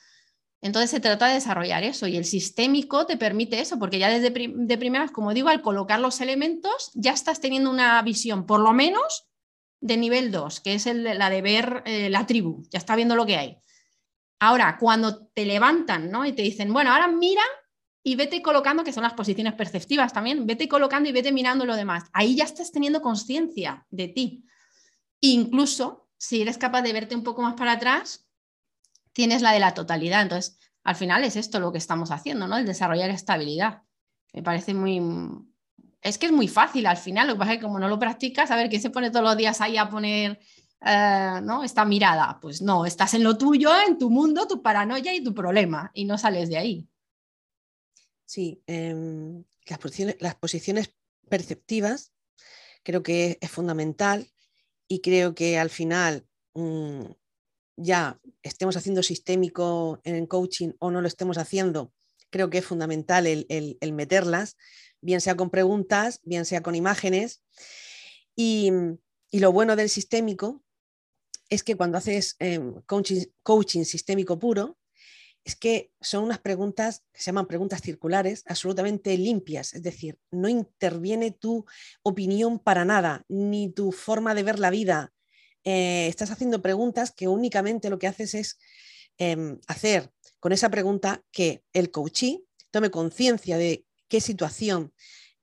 Entonces se trata de desarrollar eso y el sistémico te permite eso, porque ya desde de primeras, como digo, al colocar los elementos ya estás teniendo una visión, por lo menos de nivel 2, que es la de ver eh, la tribu, ya está viendo lo que hay. Ahora, cuando te levantan ¿no? y te dicen, bueno, ahora mira y vete colocando, que son las posiciones perceptivas también, vete colocando y vete mirando lo demás. Ahí ya estás teniendo conciencia de ti. Incluso si eres capaz de verte un poco más para atrás, tienes la de la totalidad. Entonces, al final es esto lo que estamos haciendo, ¿no? El desarrollar estabilidad. Me parece muy... Es que es muy fácil al final, lo que pasa es que como no lo practicas, a ver, ¿quién se pone todos los días ahí a poner eh, ¿no? esta mirada. Pues no, estás en lo tuyo, en tu mundo, tu paranoia y tu problema, y no sales de ahí. Sí, em, las, posiciones, las, posiciones, perceptivas creo que es fundamental y creo que al final mm, ya estemos haciendo sistémico en coaching o no lo estemos haciendo, creo que es fundamental el, el meterlas, bien sea con preguntas, bien sea con imágenes. Y, y lo bueno del sistémico es que cuando haces em, coaching, sistémico puro, es que son unas preguntas que se llaman preguntas circulares, absolutamente limpias, es decir, no interviene tu opinión para nada, ni tu forma de ver la vida. Eh, estás haciendo preguntas que únicamente lo que haces es em, hacer con esa pregunta que el coachee tome conciencia de qué situación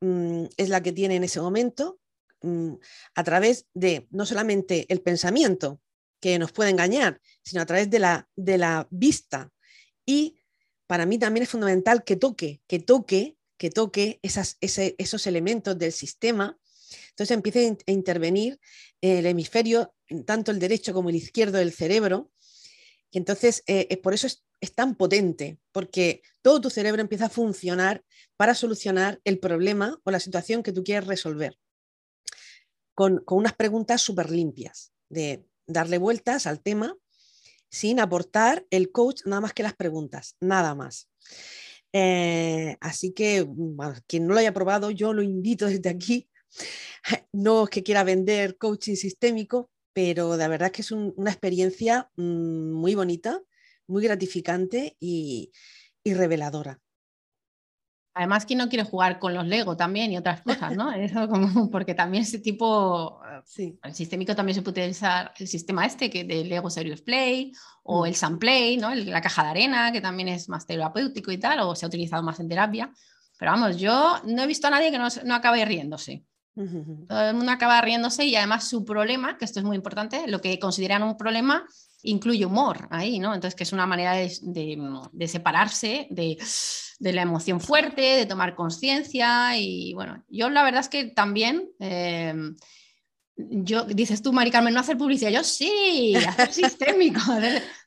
mm, es la que tiene en ese momento, mm, a través de no solamente el pensamiento, que nos puede engañar, sino a través de la, de la vista. Y para mí también es fundamental que toque, que toque, que toque esos elementos del sistema. Entonces empiece a intervenir el hemisferio, tanto el derecho como el izquierdo del cerebro. Y entonces, eh, por eso es, tan potente, porque todo tu cerebro empieza a funcionar para solucionar el problema o la situación que tú quieres resolver. Con, con unas preguntas súper limpias de darle vueltas al tema sin aportar el coach nada más que las preguntas, nada más. Eh, así que quien no lo haya probado, yo lo invito desde aquí. [laughs] No es que quiera vender coaching sistémico, pero de verdad que es una experiencia mm, muy bonita, muy gratificante y reveladora. Además, ¿quién no quiere jugar con los Lego también y otras cosas, ¿no? [laughs] Eso como, porque también ese tipo, sí. el sistémico también se puede utilizar el sistema este que de Lego Serious Play o mm. el Sunplay, ¿no? la caja de arena, que también es más terapéutico y tal, o se ha utilizado más en terapia. Pero vamos, yo no he visto a nadie que no, no acabe riéndose. [laughs] Todo el mundo acaba riéndose y además su problema, que esto es muy importante, lo que consideran un problema incluye humor ahí, ¿no? Entonces, que es una manera de, separarse de, la emoción fuerte, de tomar conciencia y bueno, yo la verdad es que también... Em, yo, dices tú, Mari Carmen, no hacer publicidad. Yo sí, hacer [laughs] sistémico,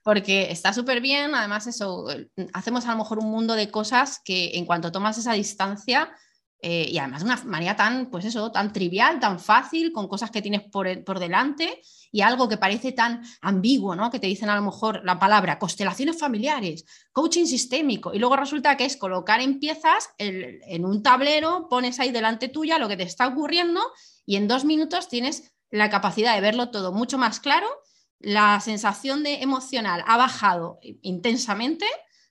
porque está súper bien. Además, eso, hacemos a lo mejor un mundo de cosas que en cuanto tomas esa distancia, eh, y además de una manera tan, pues eso, tan trivial, tan fácil, con cosas que tienes por, por, delante y algo que parece tan ambiguo, ¿no? Que te dicen a lo mejor la palabra constelaciones familiares, coaching sistémico, y luego resulta que es colocar en piezas en un tablero, pones ahí delante tuya lo que te está ocurriendo y en dos minutos tienes la capacidad de verlo todo mucho más claro, la sensación de emocional ha bajado intensamente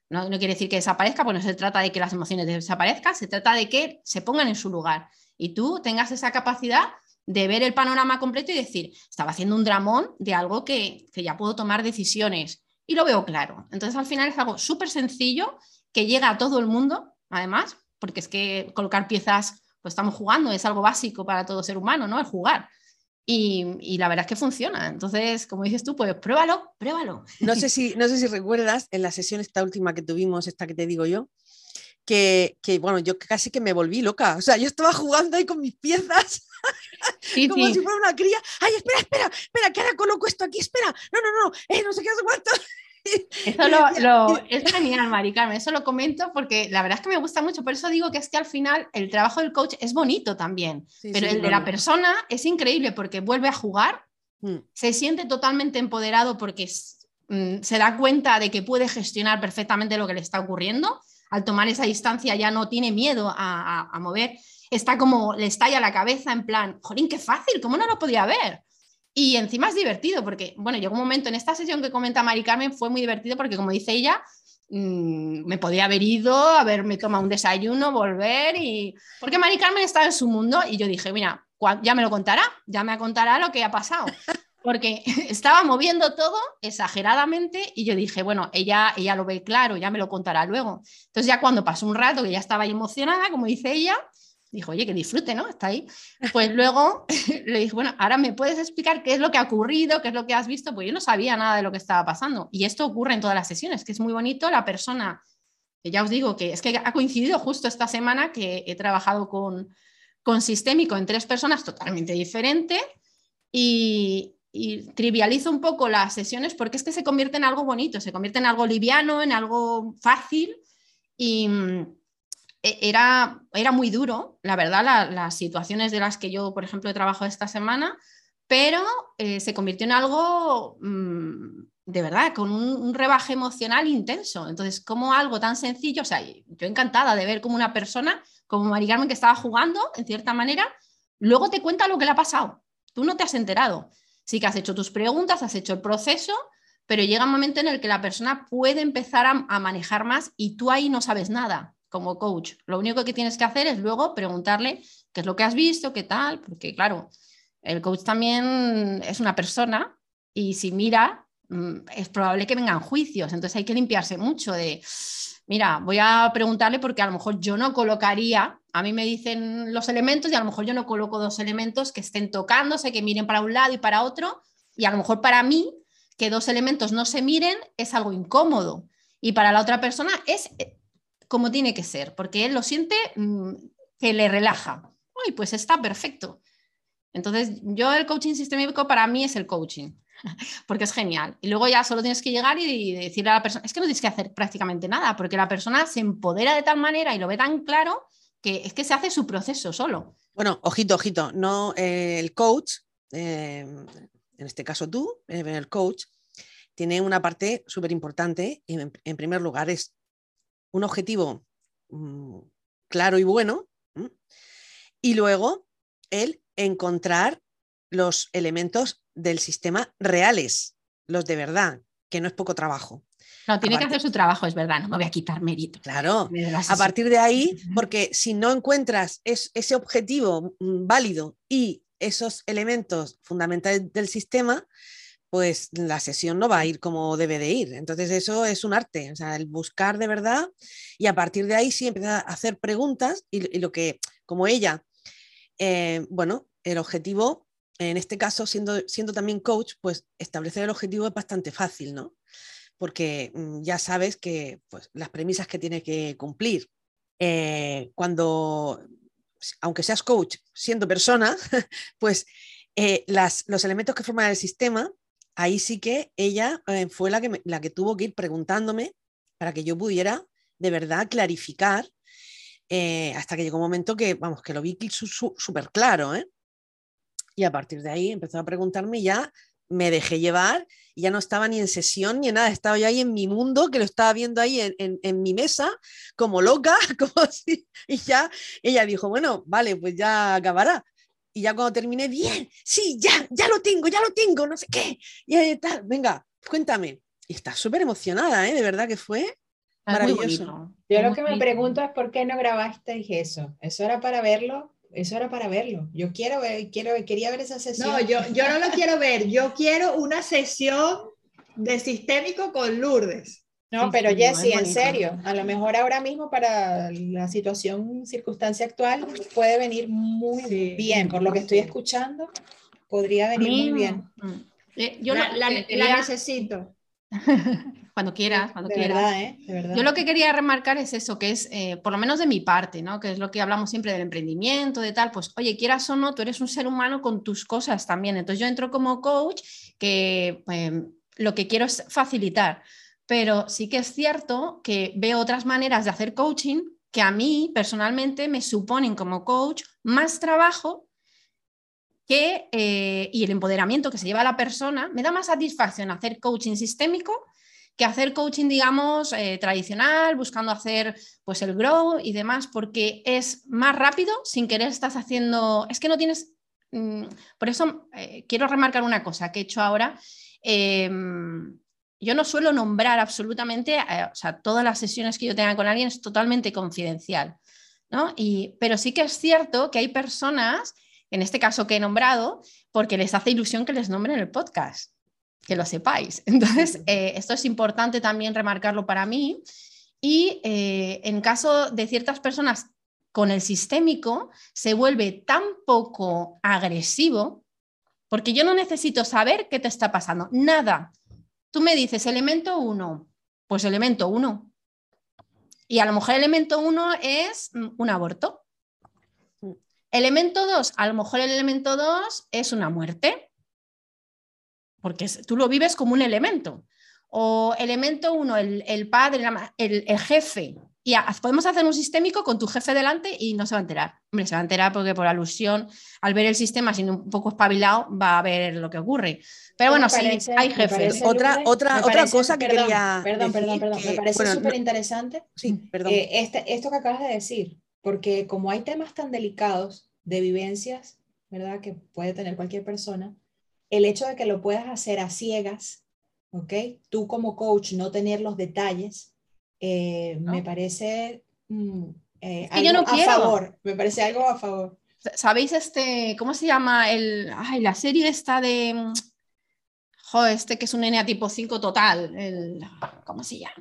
no, quiere decir que desaparezca, pues no se trata de que las emociones desaparezcan, se trata de que se pongan en su lugar y tú tengas esa capacidad de ver el panorama completo y decir, estaba haciendo un dramón de algo que, ya puedo tomar decisiones y lo veo claro. Entonces al final es algo súper sencillo que llega a todo el mundo, además, porque es que colocar piezas, pues estamos jugando, es algo básico para todo ser humano, ¿no? El jugar. Y, la verdad es que funciona. Entonces, como dices tú, pues pruébalo, pruébalo. No sé [laughs] si, no sé si recuerdas en la sesión esta última que tuvimos, esta que te digo yo, que, que, bueno, yo casi que me volví loca. O sea, yo estaba jugando ahí con mis piezas, [laughs] como si fuera una cría. Ay, espera, espera, espera, que ahora coloco esto aquí, espera. No, no, no, eh, no sé qué, hace cuánto. Eso [laughs] lo, es genial, Mari Carmen, eso lo comento porque la verdad es que me gusta mucho, por eso digo que es que al final el trabajo del coach es bonito también, pero el de la persona es increíble porque vuelve a jugar, mm. se siente totalmente empoderado porque mm, se da cuenta de que puede gestionar perfectamente lo que le está ocurriendo, al tomar esa distancia ya no tiene miedo a, a mover, está como, le estalla la cabeza en plan, jolín, qué fácil, ¿cómo no lo podía ver? Y encima es divertido, porque, bueno, llegó un momento en esta sesión que comenta Mari Carmen, fue muy divertido porque, como dice ella, mm, me podía haber ido, haberme tomado un desayuno, volver y... Porque Mari Carmen estaba en su mundo y yo dije, mira, ya me lo contará, ya me contará lo que ha pasado. Porque [laughs] estaba moviendo todo exageradamente y yo dije, bueno, ella, ella lo ve claro, ya me lo contará luego. Entonces ya cuando pasó un rato que ya estaba emocionada, como dice ella, dijo, oye, que disfrute, ¿no? Está ahí. Pues luego [laughs] le dije, bueno, ahora me puedes explicar qué es lo que ha ocurrido, qué es lo que has visto, pues yo no sabía nada de lo que estaba pasando. Y esto ocurre en todas las sesiones, que es muy bonito la persona, que ya os digo que es que ha coincidido justo esta semana que he trabajado con, con sistémico en tres personas totalmente diferentes y, y trivializo un poco las sesiones porque es que se convierte en algo bonito, se convierte en algo liviano, en algo fácil y era, era muy duro, la verdad, las situaciones de las que yo, por ejemplo, he trabajado esta semana, pero eh, se convirtió en algo mm, de verdad, con un, rebaje emocional intenso. Entonces, como algo tan sencillo, o sea, yo encantada de ver como una persona, como Mari Carmen, que estaba jugando, en cierta manera, luego te cuenta lo que le ha pasado. Tú no te has enterado. Sí que has hecho tus preguntas, has hecho el proceso, pero llega un momento en el que la persona puede empezar a manejar más y tú ahí no sabes nada como coach. Lo único que tienes que hacer es luego preguntarle qué es lo que has visto, qué tal, porque claro, el coach también es una persona y si mira, mm, es probable que vengan juicios, entonces hay que limpiarse mucho de, mira, voy a preguntarle porque a lo mejor yo no colocaría, a mí me dicen los elementos y a lo mejor yo no coloco dos elementos que estén tocándose, que miren para un lado y para otro, y a lo mejor para mí que dos elementos no se miren es algo incómodo. Y para la otra persona es como tiene que ser, porque él lo siente mm, que le relaja. Uy, pues está perfecto. Entonces, yo el coaching sistémico para mí es el coaching, [laughs] porque es genial. Y luego ya solo tienes que llegar y decirle a la persona, es que no tienes que hacer prácticamente nada, porque la persona se empodera de tal manera y lo ve tan claro que es que se hace su proceso solo. Bueno, ojito, ojito, no eh, el coach, eh, en este caso tú, eh, el coach, tiene una parte súper importante en primer lugar es un objetivo mm, claro y bueno, y luego el encontrar los elementos del sistema reales, los de verdad, que no es poco trabajo. No, tiene que hacer su trabajo, es verdad, no me voy a quitar mérito. Claro, a partir de ahí, porque si no encuentras ese objetivo mm, válido y esos elementos fundamentales del sistema, pues la sesión no va a ir como debe de ir. Entonces eso es un arte, o sea, el buscar de verdad y a partir de ahí sí empezar a hacer preguntas y, lo que, como ella, eh, bueno, el objetivo, en este caso, siendo, siendo también coach, pues establecer el objetivo es bastante fácil, ¿no? Porque mm, ya sabes que pues, las premisas que tiene que cumplir. Eh, cuando, aunque seas coach siendo persona, [laughs] pues eh, las, los elementos que forman el sistema ahí sí que ella eh, fue la que, la que tuvo que ir preguntándome para que yo pudiera de verdad clarificar eh, hasta que llegó un momento que, vamos, que lo vi súper claro, ¿eh? Y a partir de ahí empezó a preguntarme y ya me dejé llevar y ya no estaba ni en sesión ni en nada, estaba yo ahí en mi mundo, que lo estaba viendo ahí en, en mi mesa, como loca, [laughs] como así, y ya ella dijo, bueno, vale, pues ya acabará. Y ya cuando terminé, bien, sí, ya, ya lo tengo, ya lo tengo, no sé qué. Y tal, venga, cuéntame. Y está súper emocionada, ¿eh? De verdad que fue maravilloso. Yo lo que me pregunto es por qué no grabaste eso. Eso era para verlo. Eso era para verlo. Yo quiero ver, quiero, quería ver esa sesión. No, yo, yo no lo quiero ver. Yo quiero una sesión de sistémico con Lourdes. No, pero Jessy, en serio, a lo mejor ahora mismo para la situación, circunstancia actual, puede venir muy bien. Por lo que estoy escuchando, podría venir muy bien. Mm. Eh, yo la, necesito. [laughs] cuando quieras, cuando quieras. ¿eh? Yo lo que quería remarcar es eso, que es, eh, por lo menos de mi parte, ¿no? que es lo que hablamos siempre del emprendimiento, de tal, pues, oye, quieras o no, tú eres un ser humano con tus cosas también. Entonces yo entro como coach que em, lo que quiero es facilitar pero sí que es cierto que veo otras maneras de hacer coaching que a mí personalmente me suponen como coach más trabajo que, eh, y el empoderamiento que se lleva a la persona, me da más satisfacción hacer coaching sistémico que hacer coaching, digamos, eh, tradicional, buscando hacer pues el grow y demás, porque es más rápido, sin querer estás haciendo, es que no tienes, mm, por eso eh, quiero remarcar una cosa que he hecho ahora. Yo no suelo nombrar absolutamente, eh, o sea, todas las sesiones que yo tenga con alguien es totalmente confidencial, ¿no? Y, pero sí que es cierto que hay personas, en este caso que he nombrado, porque les hace ilusión que les nombren el podcast, que lo sepáis. [laughs] Entonces, eh, esto es importante también remarcarlo para mí. Y eh, en caso de ciertas personas con el sistémico, se vuelve tan poco agresivo, porque yo no necesito saber qué te está pasando, nada Tú me dices elemento 1, pues elemento 1. Y a lo mejor elemento 1 es mm, un aborto. Elemento 2, a lo mejor el elemento 2 es una muerte, porque tú lo vives como un elemento. O elemento 1, el, el, padre, el, el jefe, y podemos hacer un sistémico con tu jefe delante y no se va a enterar. Hombre, se va a enterar porque por alusión, al ver el sistema siendo un poco espabilado, va a ver lo que ocurre. Pero bueno, sí, hay jefes. Otra, otra, otra cosa que quería. Perdón, perdón, perdón. me parece súper interesante sí, perdón. Eh, este, esto que acabas de decir, porque como hay temas tan delicados de vivencias, ¿verdad? Que puede tener cualquier persona, el hecho de que lo puedas hacer a ciegas, ¿ok? Tú como coach no tener los detalles eh, me parece mm, eh, algo no a favor. Me parece algo a favor. ¿Sabéis este, cómo se llama el, ay, la serie esta de, mm, jo, este que es un NA tipo 5 total, el, ¿cómo se llama?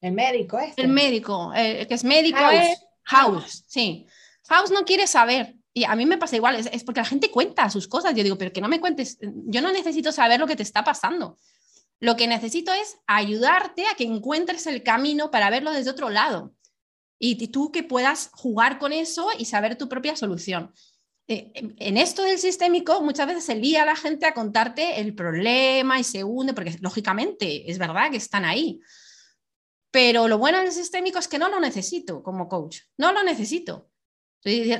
El médico, este. El médico, el que es médico House. House, sí. House no quiere saber. Y a mí me pasa igual, es, es, porque la gente cuenta sus cosas. Yo digo, pero que no me cuentes, yo no necesito saber lo que te está pasando. Lo que necesito es ayudarte a que encuentres el camino para verlo desde otro lado y tú que puedas jugar con eso y saber tu propia solución. Eh, en esto del sistémico muchas veces se lía a la gente a contarte el problema y se hunde, porque lógicamente es verdad que están ahí. Pero lo bueno del sistémico es que no lo necesito como coach, no lo necesito.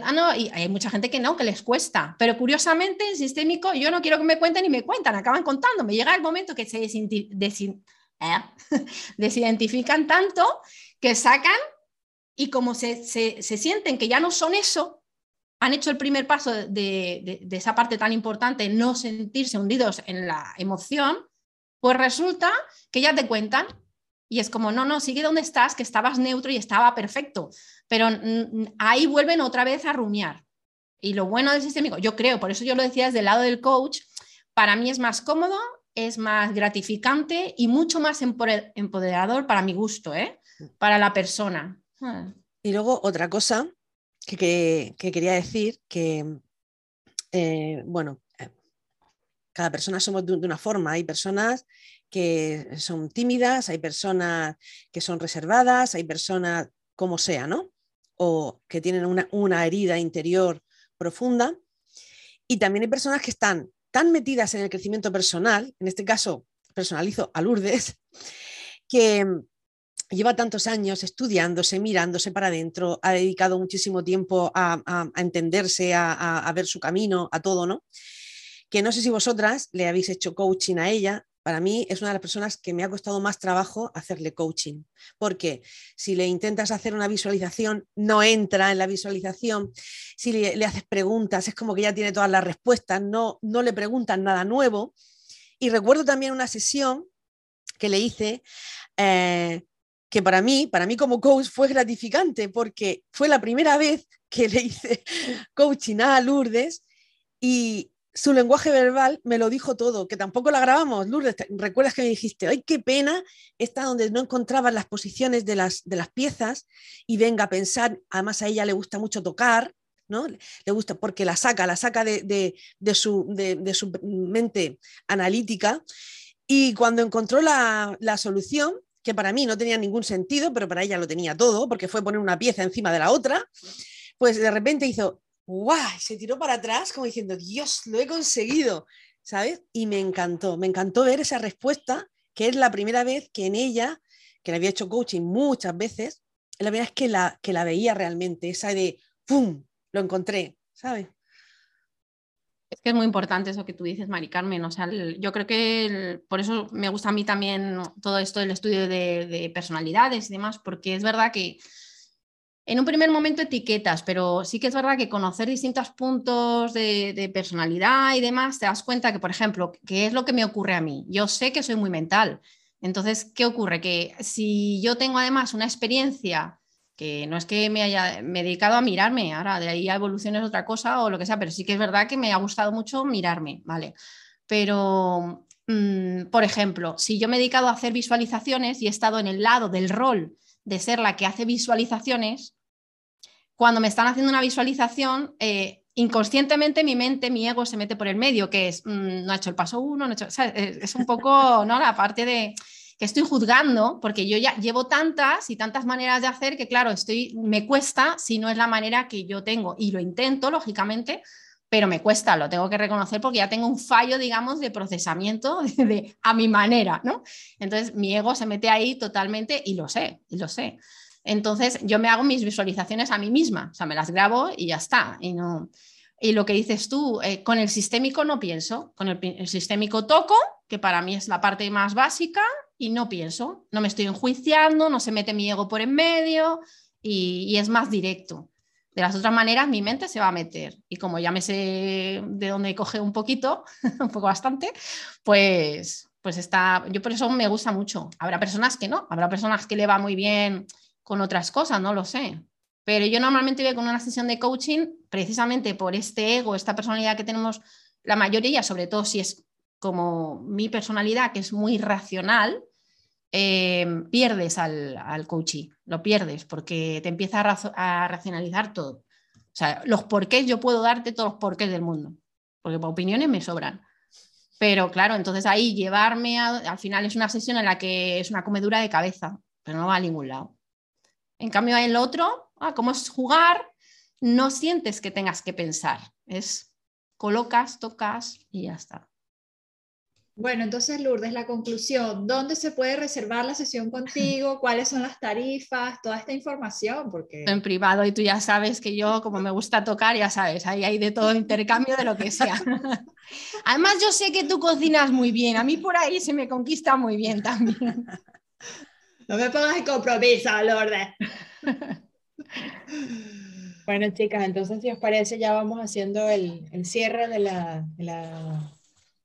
Ah, no, y hay mucha gente que no, que les cuesta. Pero curiosamente, en sistémico, yo no quiero que me cuenten y me cuentan, acaban contando. Me llega el momento que se ¿eh? [laughs] desidentifican tanto que sacan y como se, se, sienten que ya no son eso, han hecho el primer paso de, de, de, esa parte tan importante, no sentirse hundidos en la emoción, pues resulta que ya te cuentan y es como, no, no, sigue donde estás, que estabas neutro y estaba perfecto. Pero ahí vuelven otra vez a rumiar. Y lo bueno del sistémico, yo creo, por eso yo lo decía desde el lado del coach, para mí es más cómodo, es más gratificante y mucho más empoderador para mi gusto, ¿eh? para la persona. Ah. Y luego otra cosa que, quería decir, que, eh, bueno, eh, cada persona somos de, una forma. Hay personas que son tímidas, hay personas que son reservadas, hay personas como sea, ¿no? O que tienen una, herida interior profunda. Y también hay personas que están tan metidas en el crecimiento personal, en este caso personalizo a Lourdes, que lleva tantos años estudiándose, mirándose para adentro, ha dedicado muchísimo tiempo a, entenderse, a, ver su camino, a todo, ¿no? Que no sé si vosotras le habéis hecho coaching a ella. Para mí es una de las personas que me ha costado más trabajo hacerle coaching, porque si le intentas hacer una visualización, no entra en la visualización. Si le, haces preguntas, es como que ya tiene todas las respuestas, no, no le preguntan nada nuevo. Y recuerdo también una sesión que le hice eh, que para mí, para mí como coach fue gratificante porque fue la primera vez que le hice [laughs] coaching a Lourdes y su lenguaje verbal me lo dijo todo, que tampoco la grabamos. Lourdes, ¿recuerdas que me dijiste, ay, qué pena, está donde no encontrabas las posiciones de las, de las piezas y venga a pensar, además a ella le gusta mucho tocar, ¿no? Le gusta porque la saca, la saca de, su, de, su, mente analítica. Y cuando encontró la, la solución, que para mí no tenía ningún sentido, pero para ella lo tenía todo, porque fue poner una pieza encima de la otra, pues de repente hizo, ¡guau! Se tiró para atrás como diciendo, Dios, lo he conseguido, ¿sabes? Y me encantó, me encantó ver esa respuesta, que es la primera vez que en ella, que le había hecho coaching muchas veces, la primera vez que la, que la veía realmente, esa de, ¡pum! Lo encontré, ¿sabes? Es que es muy importante eso que tú dices, Mari Carmen. O sea, yo creo que por eso me gusta a mí también todo esto del estudio de, personalidades y demás, porque es verdad que en un primer momento etiquetas, pero sí que es verdad que conocer distintos puntos de, personalidad y demás, te das cuenta que, por ejemplo, ¿qué es lo que me ocurre a mí? Yo sé que soy muy mental. Entonces, ¿qué ocurre? Que si yo tengo además una experiencia que no es que me haya dedicado a mirarme, ahora de ahí a evoluciones otra cosa o lo que sea, pero sí que es verdad que me ha gustado mucho mirarme, ¿vale? Pero, mm, por ejemplo, si yo me he dedicado a hacer visualizaciones y he estado en el lado del rol de ser la que hace visualizaciones, cuando me están haciendo una visualización, eh, inconscientemente mi mente, mi ego se mete por el medio, que es, mm, no ha hecho el paso uno, no ha hecho, es un poco, [laughs] ¿no? La parte de que estoy juzgando, porque yo ya llevo tantas y tantas maneras de hacer que, claro, estoy, me cuesta si no es la manera que yo tengo. Y lo intento, lógicamente, pero me cuesta, lo tengo que reconocer porque ya tengo un fallo, digamos, de procesamiento [laughs] de, a mi manera, ¿no? Entonces, mi ego se mete ahí totalmente y lo sé, y lo sé. Entonces, yo me hago mis visualizaciones a mí misma, o sea, me las grabo y ya está. Y, no... y lo que dices tú, eh, con el sistémico no pienso, con el, sistémico toco, que para mí es la parte más básica, y no pienso, no me estoy enjuiciando, no se mete mi ego por en medio y, es más directo. De las otras maneras, mi mente se va a meter. Y como ya me sé de dónde coge un poquito, [laughs] un poco bastante, pues, pues está. Yo por eso me gusta mucho. Habrá personas que no, habrá personas que le va muy bien con otras cosas, no lo sé. Pero yo normalmente voy con una sesión de coaching precisamente por este ego, esta personalidad que tenemos la mayoría, sobre todo si es como mi personalidad, que es muy racional, Em, pierdes al, al lo pierdes porque te empieza a, racionalizar todo. O sea, los porqués, yo puedo darte todos los porqués del mundo, porque opiniones me sobran. Pero claro, entonces ahí llevarme al final es una sesión en la que es una comedura de cabeza, pero no va a ningún lado. En cambio, el otro, ah, como es jugar, no sientes que tengas que pensar, es colocas, tocas y ya está. Bueno, entonces Lourdes, la conclusión, ¿dónde se puede reservar la sesión [laughs] contigo? ¿Cuáles son las tarifas? Toda esta información, porque... En privado, y tú ya sabes que yo, como me gusta tocar, ya sabes, ahí hay de todo intercambio de lo que sea. [laughs] Además, yo sé que tú cocinas muy bien, a mí por ahí se me conquista muy bien también. No me pongas en compromiso, Lourdes. [laughs] Bueno, chicas, entonces si os parece, ya vamos haciendo el, cierre de la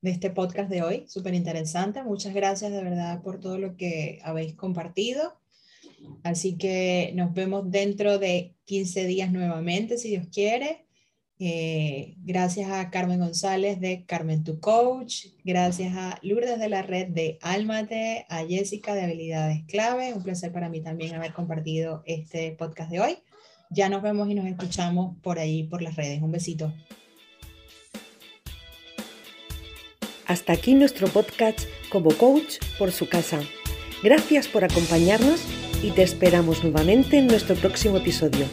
de este podcast de hoy. Súper interesante. Muchas gracias de verdad por todo lo que habéis compartido. Así que nos vemos dentro de 15 días nuevamente, si Dios quiere. Eh, gracias a Carmen González de Carmen Tu Coach. Gracias a Lourdes de la red de Almate, a Jessica de Habilidades Clave. Un placer para mí también haber compartido este podcast de hoy. Ya nos vemos y nos escuchamos por ahí, por las redes. Un besito. Hasta aquí nuestro podcast como coach por su casa. Gracias por acompañarnos y te esperamos nuevamente en nuestro próximo episodio.